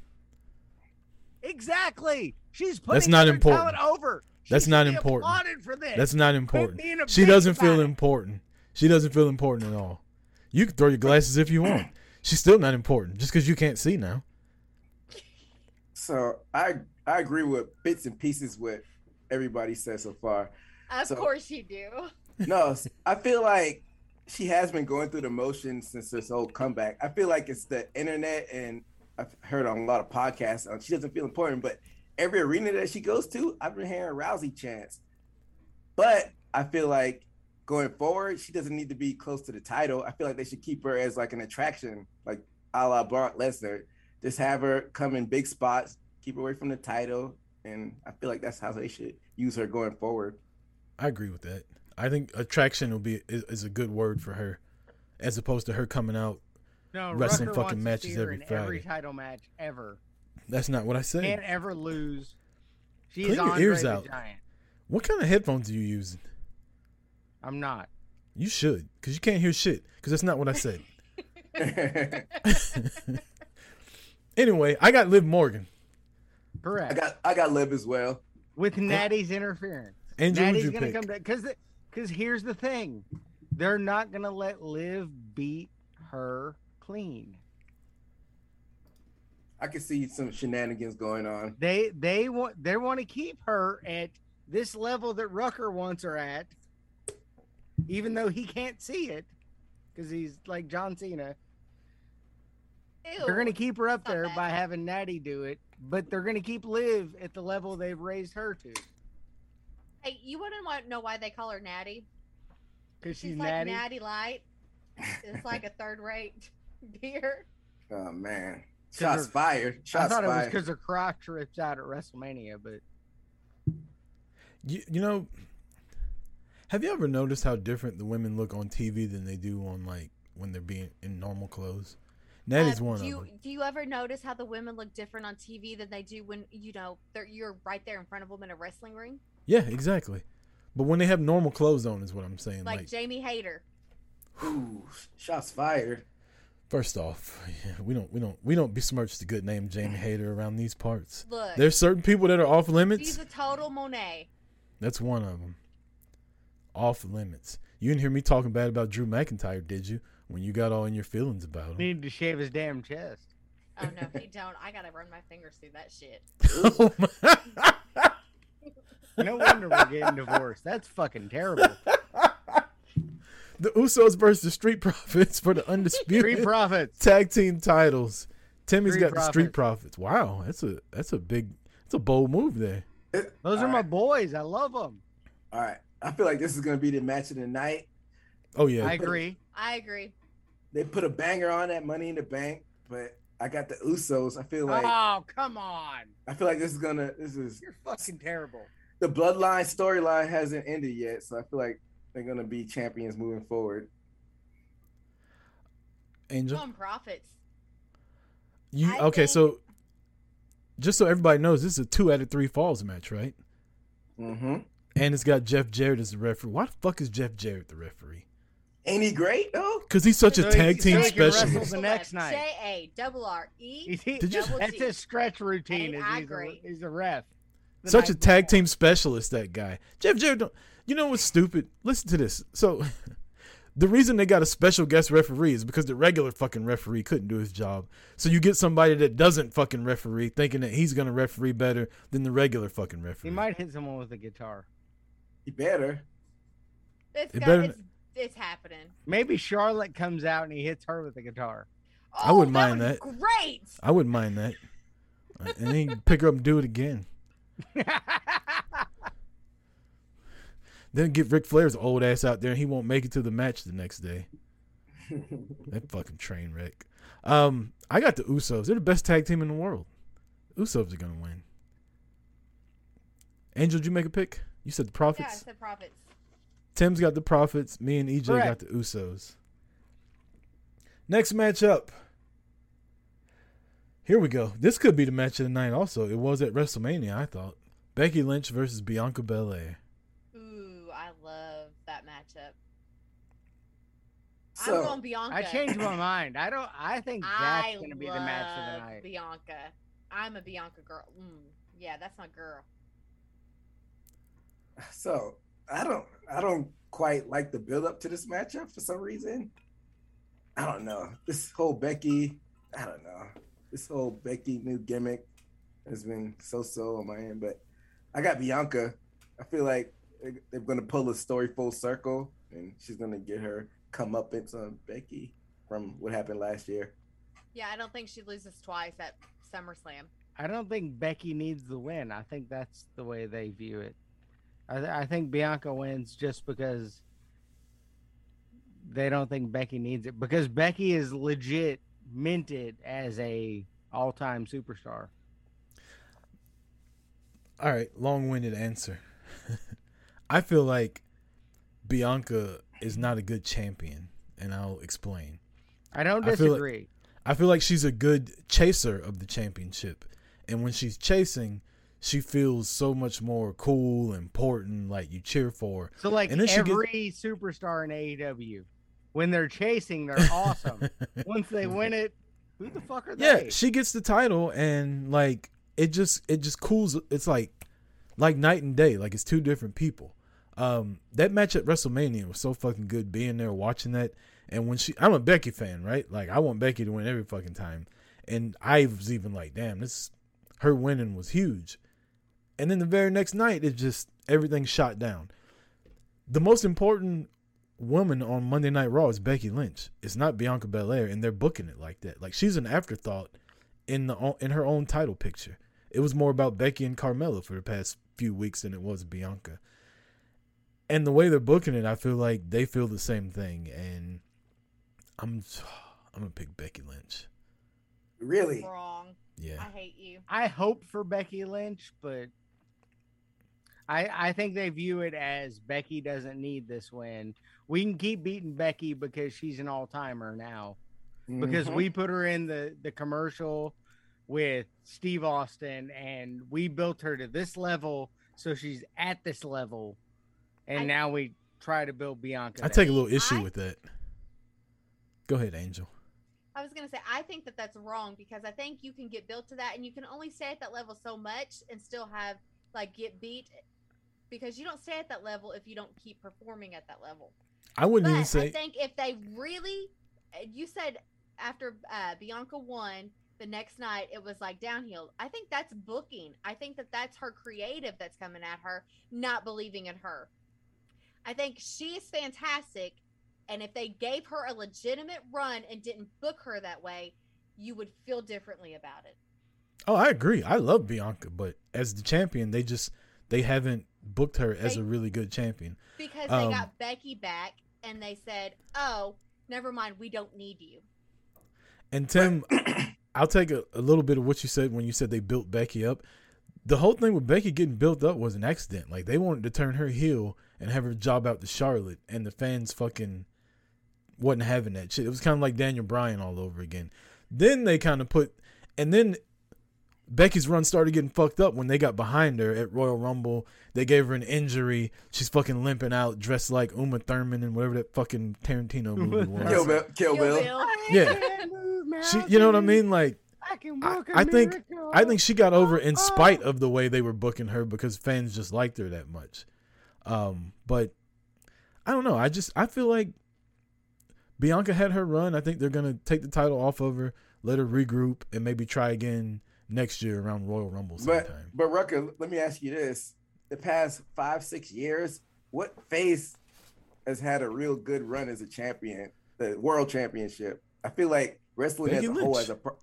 Speaker 4: exactly. She's putting
Speaker 2: That's not important.
Speaker 4: talent over. She
Speaker 2: That's not important.
Speaker 4: applauded for this.
Speaker 2: That's not important. She doesn't feel
Speaker 4: it.
Speaker 2: important. She doesn't feel important at all. You can throw your glasses if you want. She's still not important just because you can't see now.
Speaker 3: So I I agree with bits and pieces what everybody said so far.
Speaker 5: Of
Speaker 3: So-
Speaker 5: course you do.
Speaker 3: No, I feel like she has been going through the motions since this whole comeback. I feel like it's the internet, and I've heard on a lot of podcasts. uh, She doesn't feel important, but every arena that she goes to, I've been hearing Rousey chants. But I feel like going forward, she doesn't need to be close to the title. I feel like they should keep her as like an attraction, like a la Brock Lesnar. Just have her come in big spots, keep her away from the title, and I feel like that's how they should use her going forward.
Speaker 2: I agree with that. I think attraction will be is, is a good word for her, as opposed to her coming out.
Speaker 4: no,
Speaker 2: wrestling
Speaker 4: Rucker
Speaker 2: fucking matches every
Speaker 4: in every title match ever.
Speaker 2: That's not what I said.
Speaker 4: Can't ever lose. She
Speaker 2: Clean
Speaker 4: is
Speaker 2: your
Speaker 4: Andre
Speaker 2: ears
Speaker 4: the
Speaker 2: out.
Speaker 4: Giant.
Speaker 2: What kind of headphones are you using?
Speaker 4: I'm not.
Speaker 2: You should, because you can't hear shit. Because that's not what I said. anyway, I got Liv Morgan.
Speaker 4: Correct.
Speaker 3: I got I got Liv as well.
Speaker 4: With Natty's interference.
Speaker 2: Angel,
Speaker 4: Natty's gonna
Speaker 2: pick?
Speaker 4: come to because because here's the thing, they're not gonna let Liv beat her clean.
Speaker 3: I can see some shenanigans going on.
Speaker 4: They they want they want to keep her at this level that Rucker wants her at, even though he can't see it because he's like John Cena.
Speaker 5: Ew.
Speaker 4: They're gonna keep her up there
Speaker 5: bad.
Speaker 4: by having Natty do it, but they're gonna keep Liv at the level they've raised her to
Speaker 5: Hey, you wouldn't want to know why they call her Natty?
Speaker 4: because
Speaker 5: She's
Speaker 4: she's
Speaker 5: like
Speaker 4: Natty.
Speaker 5: Natty Light. It's like a third-rate beer.
Speaker 3: Oh man, Shots
Speaker 4: her-
Speaker 3: fired.
Speaker 4: I
Speaker 3: Shots
Speaker 4: thought it was because her crotch ripped out at WrestleMania, but
Speaker 2: You, you know, have you ever noticed how different the women look on TV than they do on like when they're being in normal clothes? That is
Speaker 5: Um,
Speaker 2: one
Speaker 5: do
Speaker 2: of
Speaker 5: you,
Speaker 2: them.
Speaker 5: Do you ever notice how the women look different on TV than they do when you know they're you're right there in front of them in a wrestling ring?
Speaker 2: Yeah, exactly. But when they have normal clothes on, is what I'm saying.
Speaker 5: Like,
Speaker 2: Like,
Speaker 5: Jamie Hayter.
Speaker 3: Ooh, shots fired.
Speaker 2: first off, yeah, we don't, we don't, we don't besmirch the good name Jamie Hayter around these parts.
Speaker 5: Look,
Speaker 2: There's certain people that are off limits.
Speaker 5: she's a total Monet.
Speaker 2: That's one of them. Off limits. You didn't hear me talking bad about Drew McIntyre, did you? When you got all in your feelings about him.
Speaker 4: needed to shave his damn chest.
Speaker 5: Oh no, he don't. I gotta run my fingers through that shit.
Speaker 2: Oh my-
Speaker 4: No wonder we're getting divorced. That's fucking terrible.
Speaker 2: the Usos versus the Street Profits for the undisputed
Speaker 4: Street Profits.
Speaker 2: tag team titles. Timmy's
Speaker 4: Street
Speaker 2: got the Street Profits. Wow, that's a that's a big that's a bold move there.
Speaker 4: Those are
Speaker 3: All
Speaker 4: my boys. I love them.
Speaker 3: All right. I feel like this is gonna be the match of the night.
Speaker 2: Oh yeah,
Speaker 4: I agree.
Speaker 5: I agree.
Speaker 3: They put a banger on that Money in the Bank, but I got the Usos. I feel like
Speaker 4: oh, come on.
Speaker 3: I feel like this is gonna this is
Speaker 4: You're fucking terrible.
Speaker 3: the bloodline storyline hasn't ended yet, so I feel like they're gonna be champions moving forward.
Speaker 2: Angel.
Speaker 5: Come on, profits.
Speaker 2: You
Speaker 5: I
Speaker 2: okay?
Speaker 5: think-
Speaker 2: So just so everybody knows, this is a two out of three falls match, right?
Speaker 3: Mm-hmm.
Speaker 2: And it's got Jeff Jarrett as the referee. Why the fuck is Jeff Jarrett the referee?
Speaker 3: Ain't he great though?
Speaker 2: Because he's such a
Speaker 4: So
Speaker 2: tag team
Speaker 4: so he can wrestle
Speaker 2: specialist.
Speaker 4: the next night.
Speaker 5: J A double R E.
Speaker 2: Did you-
Speaker 5: double
Speaker 4: That's his stretch routine. Is
Speaker 5: I
Speaker 4: he's, a,
Speaker 5: agree.
Speaker 4: he's a ref. The
Speaker 2: Such a tag
Speaker 4: before.
Speaker 2: team specialist, that guy. Jeff Jarrett. Don't, you know what's stupid? Listen to this. So, the reason they got a special guest referee is because the regular fucking referee couldn't do his job. So you get somebody that doesn't fucking referee, thinking that he's gonna referee better than the regular fucking referee.
Speaker 4: He might hit someone with a guitar.
Speaker 3: He better.
Speaker 5: It's
Speaker 2: It
Speaker 5: got,
Speaker 2: better-
Speaker 5: it's it's happening.
Speaker 4: Maybe Charlotte comes out and he hits her with the guitar.
Speaker 5: Oh,
Speaker 2: I wouldn't
Speaker 5: that
Speaker 2: mind
Speaker 5: that. Great.
Speaker 2: I wouldn't mind that. Uh, and then pick her up and do it again. Then get Ric Flair's old ass out there and he won't make it to the match the next day. That fucking train wreck. Um, I got the Usos. They're the best tag team in the world. Usos are gonna win. Angel, did you make a pick? You said the Profits?
Speaker 5: Yeah, I said profits.
Speaker 2: Tim's got the Profits. Me and EJ got the Usos. Next matchup. Here we go. This could be the match of the night. Also, it was at WrestleMania. I thought Becky Lynch versus Bianca Belair.
Speaker 5: Ooh, I love that matchup.
Speaker 3: So-
Speaker 5: I'm going Bianca.
Speaker 4: I changed my mind. I don't. I think that's going to be the match of the night.
Speaker 5: Bianca. I'm a Bianca girl. Mm, yeah, that's my girl.
Speaker 3: So I don't I don't quite like the build up to this matchup for some reason. I don't know. This whole Becky, I don't know. This whole Becky new gimmick has been so so on my end, but I got Bianca. I feel like they- they're gonna pull the story full circle and she's gonna get her come up into Becky from what happened last year.
Speaker 5: Yeah, I don't think she loses twice at SummerSlam.
Speaker 4: I don't think Becky needs the win. I think that's the way they view it. I, th- I think Bianca wins just because they don't think Becky needs it because Becky is legit minted as a all-time superstar.
Speaker 2: All right, long-winded answer. I feel like Bianca is not a good champion, and I'll explain.
Speaker 4: I don't
Speaker 2: I feel like-
Speaker 4: disagree.
Speaker 2: I feel like she's a good chaser of the championship. And when she's chasing, she feels so much more cool, important, like you cheer for. her.
Speaker 4: so like
Speaker 2: and then she gets-
Speaker 4: every superstar in AEW, when they're chasing, they're awesome. Once they win it, who the fuck are
Speaker 2: yeah,
Speaker 4: they?
Speaker 2: she gets the title and like it just it just cools it's like like night and day. Like it's two different people. Um that match at WrestleMania was so fucking good being there watching that. And when she I'm a Becky fan, right? Like I want Becky to win every fucking time. And I was even like, damn, this her winning was huge. And then the very next night it just everything shot down. The most important woman on Monday Night Raw is Becky Lynch. It's not Bianca Belair, and they're booking it like that. Like she's an afterthought in the in her own title picture. It was more about Becky and Carmella for the past few weeks than it was Bianca. And the way they're booking it, I feel like they feel the same thing. And I'm I'm gonna pick Becky Lynch.
Speaker 3: Really?
Speaker 5: Wrong.
Speaker 2: Yeah,
Speaker 5: I hate you.
Speaker 4: I hope for Becky Lynch, but I I think they view it as Becky doesn't need this win. We can keep beating Becky because she's an all timer now. Because
Speaker 3: Mhm.
Speaker 4: we put her in the the commercial with Steve Austin and we built her to this level, so she's at this level, and
Speaker 5: I-
Speaker 4: now we try to build Bianca.
Speaker 2: I take a little issue
Speaker 5: I-
Speaker 2: with that. Go ahead, Angel.
Speaker 5: I was gonna say I think that that's wrong because I think you can get built to that, and you can only stay at that level so much and still have like get beat because you don't stay at that level if you don't keep performing at that level.
Speaker 2: I wouldn't
Speaker 5: But
Speaker 2: even say.
Speaker 5: I think if they really, you said after uh, Bianca won the next night, it was like downhill. I think that's booking. I think that that's her creative that's coming at her, not believing in her. I think she is fantastic, and if they gave her a legitimate run and didn't book her that way, you would feel differently about it.
Speaker 2: Oh, I agree. I love Bianca, but as the champion, they just they haven't booked her as
Speaker 5: They-
Speaker 2: a really good champion.
Speaker 5: Because
Speaker 2: Um,
Speaker 5: they got Becky back and they said, "Oh, never mind, we don't need you."
Speaker 2: And Tim, I'll take a, a little bit of what you said when you said they built Becky up. The whole thing with Becky getting built up was an accident. Like they wanted to turn her heel and have her job out to Charlotte, and the fans fucking wasn't having that shit. It was kind of like Daniel Bryan all over again. Then they kind of put, and then Becky's run started getting fucked up when they got behind her at Royal Rumble. They gave her an injury. She's fucking limping out, dressed like Uma Thurman and whatever that fucking Tarantino movie was.
Speaker 3: Kill Bill. Kill
Speaker 5: Kill
Speaker 3: Bill.
Speaker 5: Bill.
Speaker 2: Yeah. She, you know what I mean? Like
Speaker 4: I can
Speaker 2: I,
Speaker 4: work a
Speaker 2: I think. I think she got over in spite of the way they were booking her because fans just liked her that much. Um, but I don't know. I just I feel like Bianca had her run. I think they're gonna take the title off of her, let her regroup, and maybe try again next year around Royal Rumble
Speaker 3: But
Speaker 2: sometime.
Speaker 3: but Rucker, let me ask you this: the past five six years, what face has had a real good run as a champion, the world championship. I feel like wrestling
Speaker 2: Becky
Speaker 3: as a whole as a pro-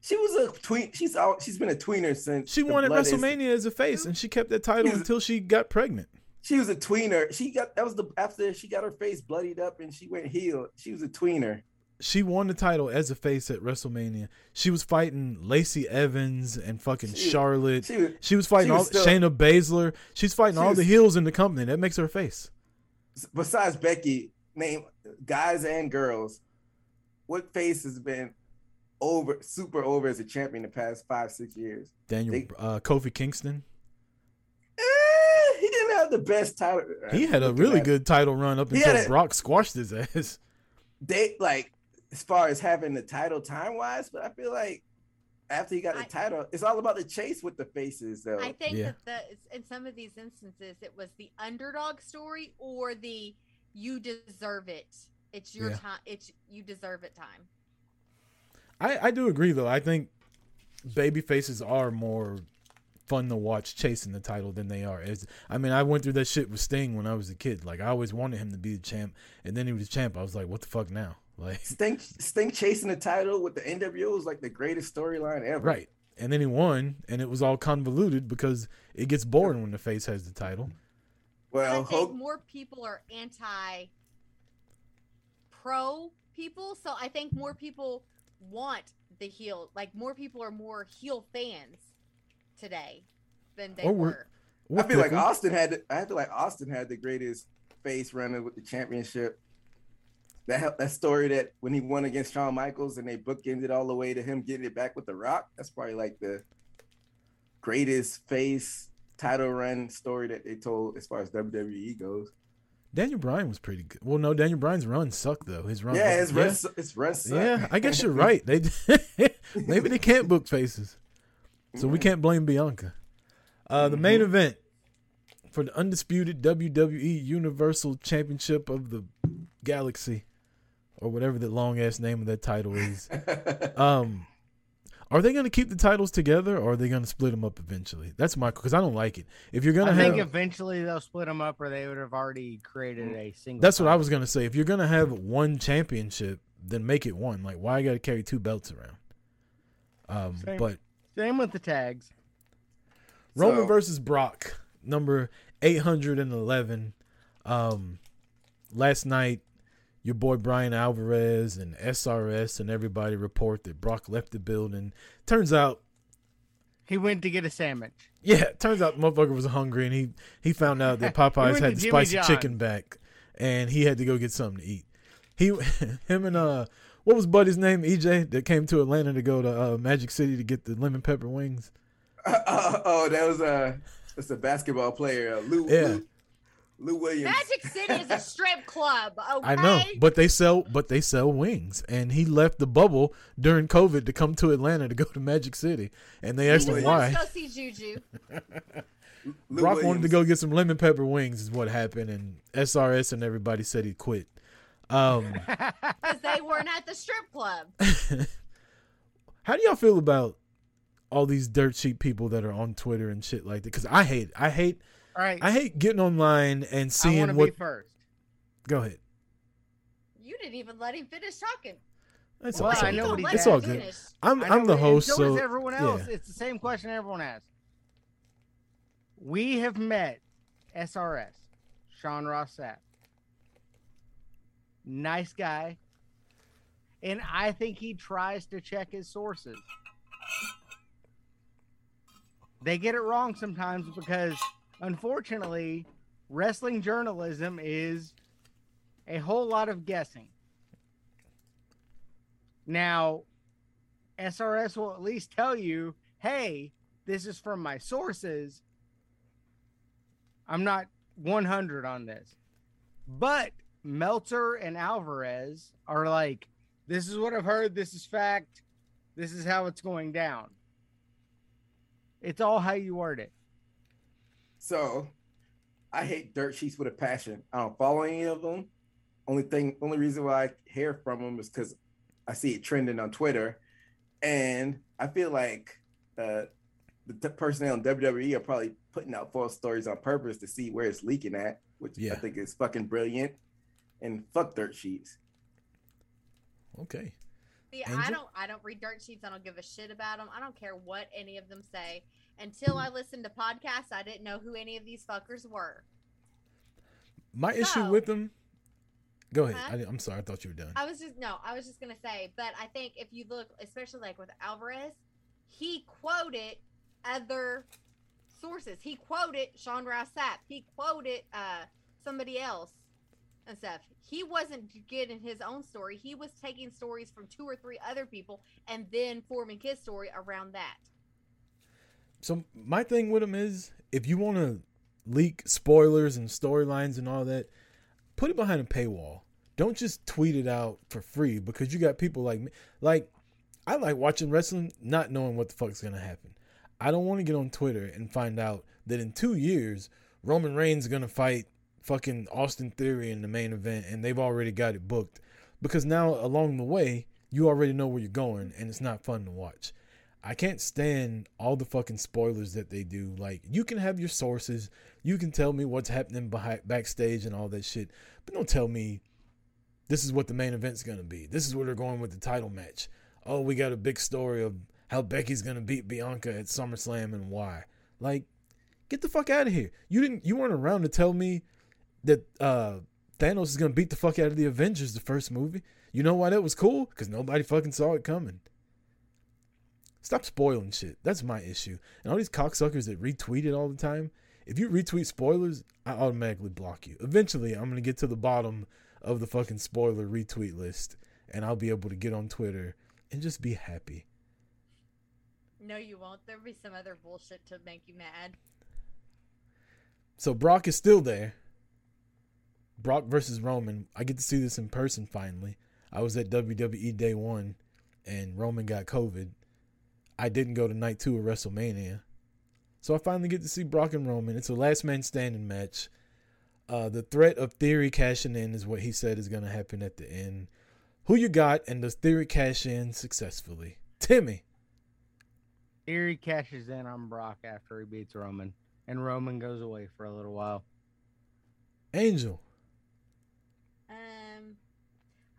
Speaker 3: she was a tween. She's out. She's been a tweener since
Speaker 2: She won at
Speaker 3: Blood is-
Speaker 2: WrestleMania as a face, and she kept that title
Speaker 3: was-
Speaker 2: until she got pregnant.
Speaker 3: She was a tweener. She got that was the after she got her face bloodied up and she went heel. She was a tweener.
Speaker 2: She won the title as a face at WrestleMania. She was fighting Lacey Evans and fucking
Speaker 3: She-
Speaker 2: Charlotte.
Speaker 3: She was
Speaker 2: She was fighting
Speaker 3: she was
Speaker 2: all
Speaker 3: still-
Speaker 2: Shayna Baszler. She's fighting all
Speaker 3: was-
Speaker 2: the heels in the company. That makes her a face.
Speaker 3: besides Becky, name guys and girls. What face has been over super over as a champion the past five six years?
Speaker 2: Daniel
Speaker 3: They-
Speaker 2: uh, Kofi Kingston.
Speaker 3: Eh, he didn't have the best title.
Speaker 2: He had a really good title run up until
Speaker 3: a-
Speaker 2: Brock squashed his ass.
Speaker 3: They like as far as having the title time wise, but I feel like after he got the
Speaker 5: I-
Speaker 3: title, it's all about the chase with the faces though.
Speaker 5: I think
Speaker 2: Yeah.
Speaker 5: that the in some of these instances it was the underdog story or the you deserve it. It's your
Speaker 2: Yeah.
Speaker 5: time. It's you deserve it time.
Speaker 2: I, I do agree though. I think baby faces are more fun to watch chasing the title than they are as I mean I went through that shit with Sting when I was a kid. Like I always wanted him to be the champ and then he was champ. I was like, what the fuck now? Like
Speaker 3: Sting Sting chasing the title with the NWO was like the greatest storyline ever.
Speaker 2: right. And then he won and it was all convoluted because it gets boring when the face has the title.
Speaker 3: Well,
Speaker 5: I think
Speaker 3: Hulk,
Speaker 5: more people are anti pro people, so I think more people want the heel. Like more people are more heel fans today than they oh,
Speaker 2: Or we're-
Speaker 5: were.
Speaker 3: I feel like Austin had. The, I feel like Austin had the greatest face runner with the championship. That that story that when he won against Shawn Michaels and they bookended it all the way to him getting it back with The Rock. That's probably like the greatest face title run story that they told as far as WWE goes.
Speaker 2: Daniel Bryan was pretty good. Well, no, Daniel Bryan's run sucked though. His run,
Speaker 3: yeah, his
Speaker 2: yeah,
Speaker 3: run, his run. sucked.
Speaker 2: yeah. I guess you're right. They maybe they can't book faces, so we can't blame Bianca. Uh, the main event for the undisputed WWE Universal Championship of the Galaxy, or whatever the long ass name of that title is. Um, are they going to keep the titles together, or are they going to split them up eventually? That's my because I don't like it. If you're going
Speaker 4: I
Speaker 2: to have,
Speaker 4: think eventually they'll split them up, or they would have already created a single.
Speaker 2: That's what I was gonna say. If you're gonna have one championship, then make it one. Like, why I got to carry two belts around? Um,
Speaker 4: Same.
Speaker 2: but
Speaker 4: Same with the tags.
Speaker 2: Roman
Speaker 3: So-
Speaker 2: versus Brock, number eight hundred and eleven. Um, last night, your boy Bryan Alvarez and SRS and everybody report that Brock left the building. Turns out,
Speaker 4: He went to get a sandwich.
Speaker 2: yeah, turns out the motherfucker was hungry and he he found out that Popeyes had the
Speaker 4: Jimmy
Speaker 2: spicy
Speaker 4: John's.
Speaker 2: chicken back, and he had to go get something to eat. He, him and uh, what was Buddy's name? EJ that came to Atlanta to go to uh, Magic City to get the lemon pepper wings.
Speaker 3: Uh, oh, that was a that's a basketball player, uh, Lou,
Speaker 2: Yeah.
Speaker 3: Lou. Lou Williams.
Speaker 5: Magic City is a strip club. Okay.
Speaker 2: I know, but they sell, but they sell wings, and he left the bubble during COVID to come to Atlanta to go to Magic City, and they asked him why.
Speaker 5: wants to go see Juju.
Speaker 3: Lou
Speaker 2: Brock wanted to go get some lemon pepper wings, is what happened, and SRS and everybody said he quit. Um,
Speaker 5: because they weren't at the strip club.
Speaker 2: how do y'all feel about all these dirt cheap people that are on Twitter and shit like that? Because I hate, I hate,
Speaker 4: All right.
Speaker 2: I hate getting online and
Speaker 4: I want
Speaker 2: seeing
Speaker 4: to
Speaker 2: what.
Speaker 4: be first.
Speaker 2: Go ahead.
Speaker 5: You didn't even let him finish talking.
Speaker 2: It's,
Speaker 4: Well,
Speaker 2: all- it's
Speaker 4: I
Speaker 2: all
Speaker 4: know
Speaker 2: good.
Speaker 4: what he's
Speaker 2: It's all good.
Speaker 5: Finish.
Speaker 2: I'm,
Speaker 4: I
Speaker 2: I'm the host,
Speaker 4: so,
Speaker 2: so
Speaker 4: everyone else.
Speaker 2: yeah.
Speaker 4: It's the same question everyone asks. We have met SRS, Sean Ross Sapp. Nice guy. And I think he tries to check his sources. They get it wrong sometimes because, unfortunately, wrestling journalism is a whole lot of guessing. Now, SRS will at least tell you, hey, this is from my sources. I'm not 100 on this. But Meltzer and Alvarez are like, this is what I've heard. This is fact. This is how it's going down. It's all how you word it.
Speaker 3: So, I hate dirt sheets with a passion. I don't follow any of them. Only thing, only reason why I hear from them is because I see it trending on Twitter, and I feel like uh, the t- personnel in WWE are probably putting out false stories on purpose to see where it's leaking at, which
Speaker 2: Yeah.
Speaker 3: I think is fucking brilliant. And fuck dirt sheets.
Speaker 2: Okay.
Speaker 5: See, I don't I don't read dirt sheets. I don't give a shit about them. I don't care what any of them say. Until I listened to podcasts, I didn't know who any of these fuckers were.
Speaker 2: My issue with them. Go ahead.
Speaker 5: Huh?
Speaker 2: I, am sorry. I thought you were done.
Speaker 5: I was just no, I was just gonna say, but I think if you look, especially like with Alvarez, he quoted other sources. He quoted Sean Sapp. He quoted uh somebody else and stuff. He wasn't getting his own story. He was taking stories from two or three other people and then forming his story around that.
Speaker 2: So my thing with them is, if you want to leak spoilers and storylines and all that, put it behind a paywall. Don't just tweet it out for free because you got people like me. Like, I like watching wrestling, not knowing what the fuck's gonna happen. I don't want to get on Twitter and find out that in two years Roman Reigns is gonna fight fucking Austin Theory in the main event, and they've already got it booked. Because now along the way, you already know where you're going, and it's not fun to watch. I can't stand all the fucking spoilers that they do. Like, you can have your sources, you can tell me what's happening behind backstage and all that shit, but don't tell me this is what the main event's gonna be. This is where they're going with the title match. Oh, we got a big story of how Becky's gonna beat Bianca at SummerSlam and why. Like, get the fuck out of here. You didn't. You weren't around to tell me that uh, Thanos is gonna beat the fuck out of the Avengers the first movie. You know why that was cool? Because nobody fucking saw it coming. Stop spoiling shit. That's my issue. And all these cocksuckers that retweet it all the time. If you retweet spoilers, I automatically block you. Eventually, I'm gonna get to the bottom of the fucking spoiler retweet list, and I'll be able to get on Twitter and just be happy.
Speaker 5: No, you won't. There'll be some other bullshit to make you mad.
Speaker 2: So Brock is still there. Brock versus Roman. I get to see this in person finally. I was at WWE Day One, and Roman got COVID. I didn't go to night two of WrestleMania, so I finally get to see Brock and Roman. It's a last man standing match. Uh, the threat of Theory cashing in is what he said is going to happen at the end. Who you got, and does Theory cash in successfully? Timmy.
Speaker 4: Theory cashes in on Brock after he beats Roman, and Roman goes away for a little while.
Speaker 2: Angel.
Speaker 5: Um,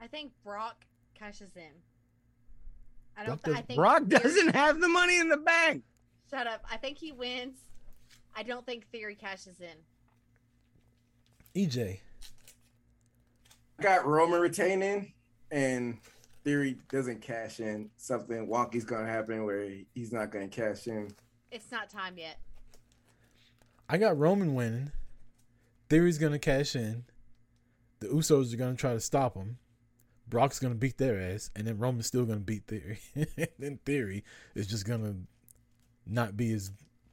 Speaker 5: I think Brock cashes in. I don't. Th- I
Speaker 2: does-
Speaker 5: think
Speaker 4: Brock
Speaker 5: Theory-
Speaker 4: doesn't have the money in the bank.
Speaker 5: Shut up. I think he wins. I don't think Theory cashes in.
Speaker 2: EJ.
Speaker 3: I got Roman retaining, and Theory doesn't cash in. Something wonky's gonna happen where he's not gonna cash in.
Speaker 5: It's not time yet.
Speaker 2: I got Roman winning. Theory's gonna cash in. The Usos are gonna try to stop him. Brock's gonna beat their ass, and then Roman's still gonna beat Theory. then Theory is just gonna not be as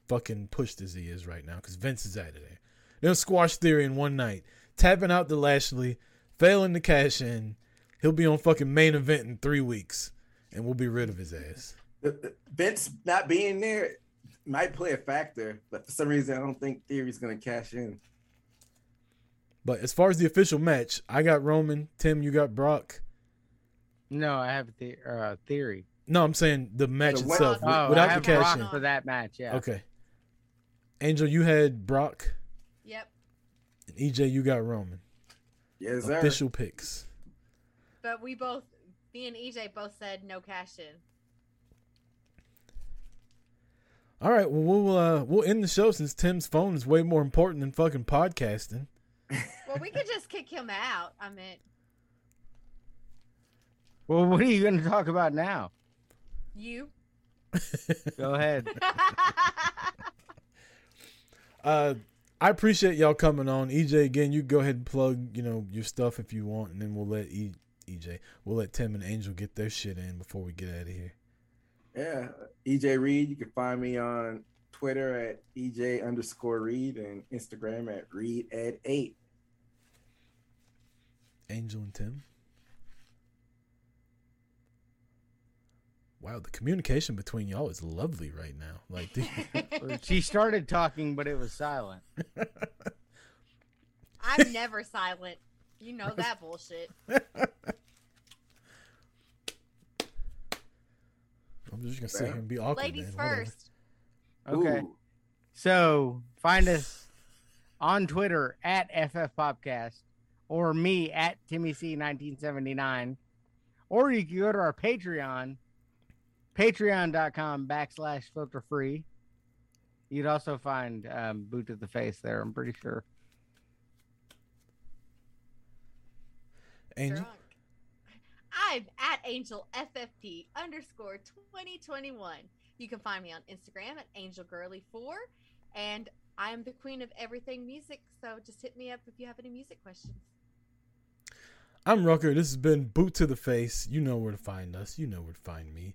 Speaker 2: fucking pushed as he is right now because Vince is out of there. They'll squash Theory in one night, tapping out to Lashley, failing to cash in. He'll be on fucking main event in three weeks, and we'll be rid of his ass.
Speaker 3: The- the- Vince not being there might play a factor, but for some reason I don't think Theory's gonna cash in.
Speaker 2: But as far as the official match, I got Roman. Tim, you got Brock.
Speaker 4: No, I have the uh, theory.
Speaker 2: No, I'm saying the match
Speaker 3: The what-
Speaker 2: itself
Speaker 5: Oh,
Speaker 2: wi-
Speaker 4: Oh,
Speaker 2: without
Speaker 4: I
Speaker 2: the
Speaker 4: have
Speaker 2: cash
Speaker 4: Brock
Speaker 2: in.
Speaker 4: for that match. Yeah.
Speaker 2: Okay. Angel, you had Brock,
Speaker 5: Yep.
Speaker 2: and EJ, you got Roman.
Speaker 3: Yes, sir.
Speaker 2: Official picks.
Speaker 5: But we both, me and EJ both said no cash in.
Speaker 2: All right, well we'll uh, we'll end the show since Tim's phone is way more important than fucking podcasting.
Speaker 5: Well, we could just kick him out. I meant
Speaker 4: Well, what are you going to talk about now?
Speaker 5: you.
Speaker 4: Go ahead.
Speaker 2: Uh, I appreciate y'all coming on. EJ, again, you go ahead and plug you know your stuff if you want, and then we'll let e- EJ, we'll let Tim and Angel get their shit in before we get out of here.
Speaker 3: Yeah, EJ Reed. You can find me on Twitter at EJ underscore Reed and Instagram at Reed at eight.
Speaker 2: Angel and Tim. Wow, the communication between y'all is lovely right now. Like, the-
Speaker 4: she started talking, but it was silent.
Speaker 5: I'm never silent. You know that bullshit.
Speaker 2: I'm just gonna sit here and be awkward.
Speaker 5: Ladies
Speaker 2: man.
Speaker 5: First.
Speaker 4: Okay.
Speaker 3: Ooh,
Speaker 4: So find us on Twitter at FF Popcast or me at Timmy C1979. Or you can go to our Patreon, patreon.com backslash filter free. You'd also find um, Boot to the Face there, I'm pretty sure.
Speaker 2: Angel.
Speaker 5: Drunk. I'm at Angel FFP underscore 2021. You can find me on Instagram at AngelGirly4. And I'm the queen of everything music, so just hit me up if you have any music questions.
Speaker 2: I'm Rucker. This has been Boot to the Face. You know where to find us. You know where to find me.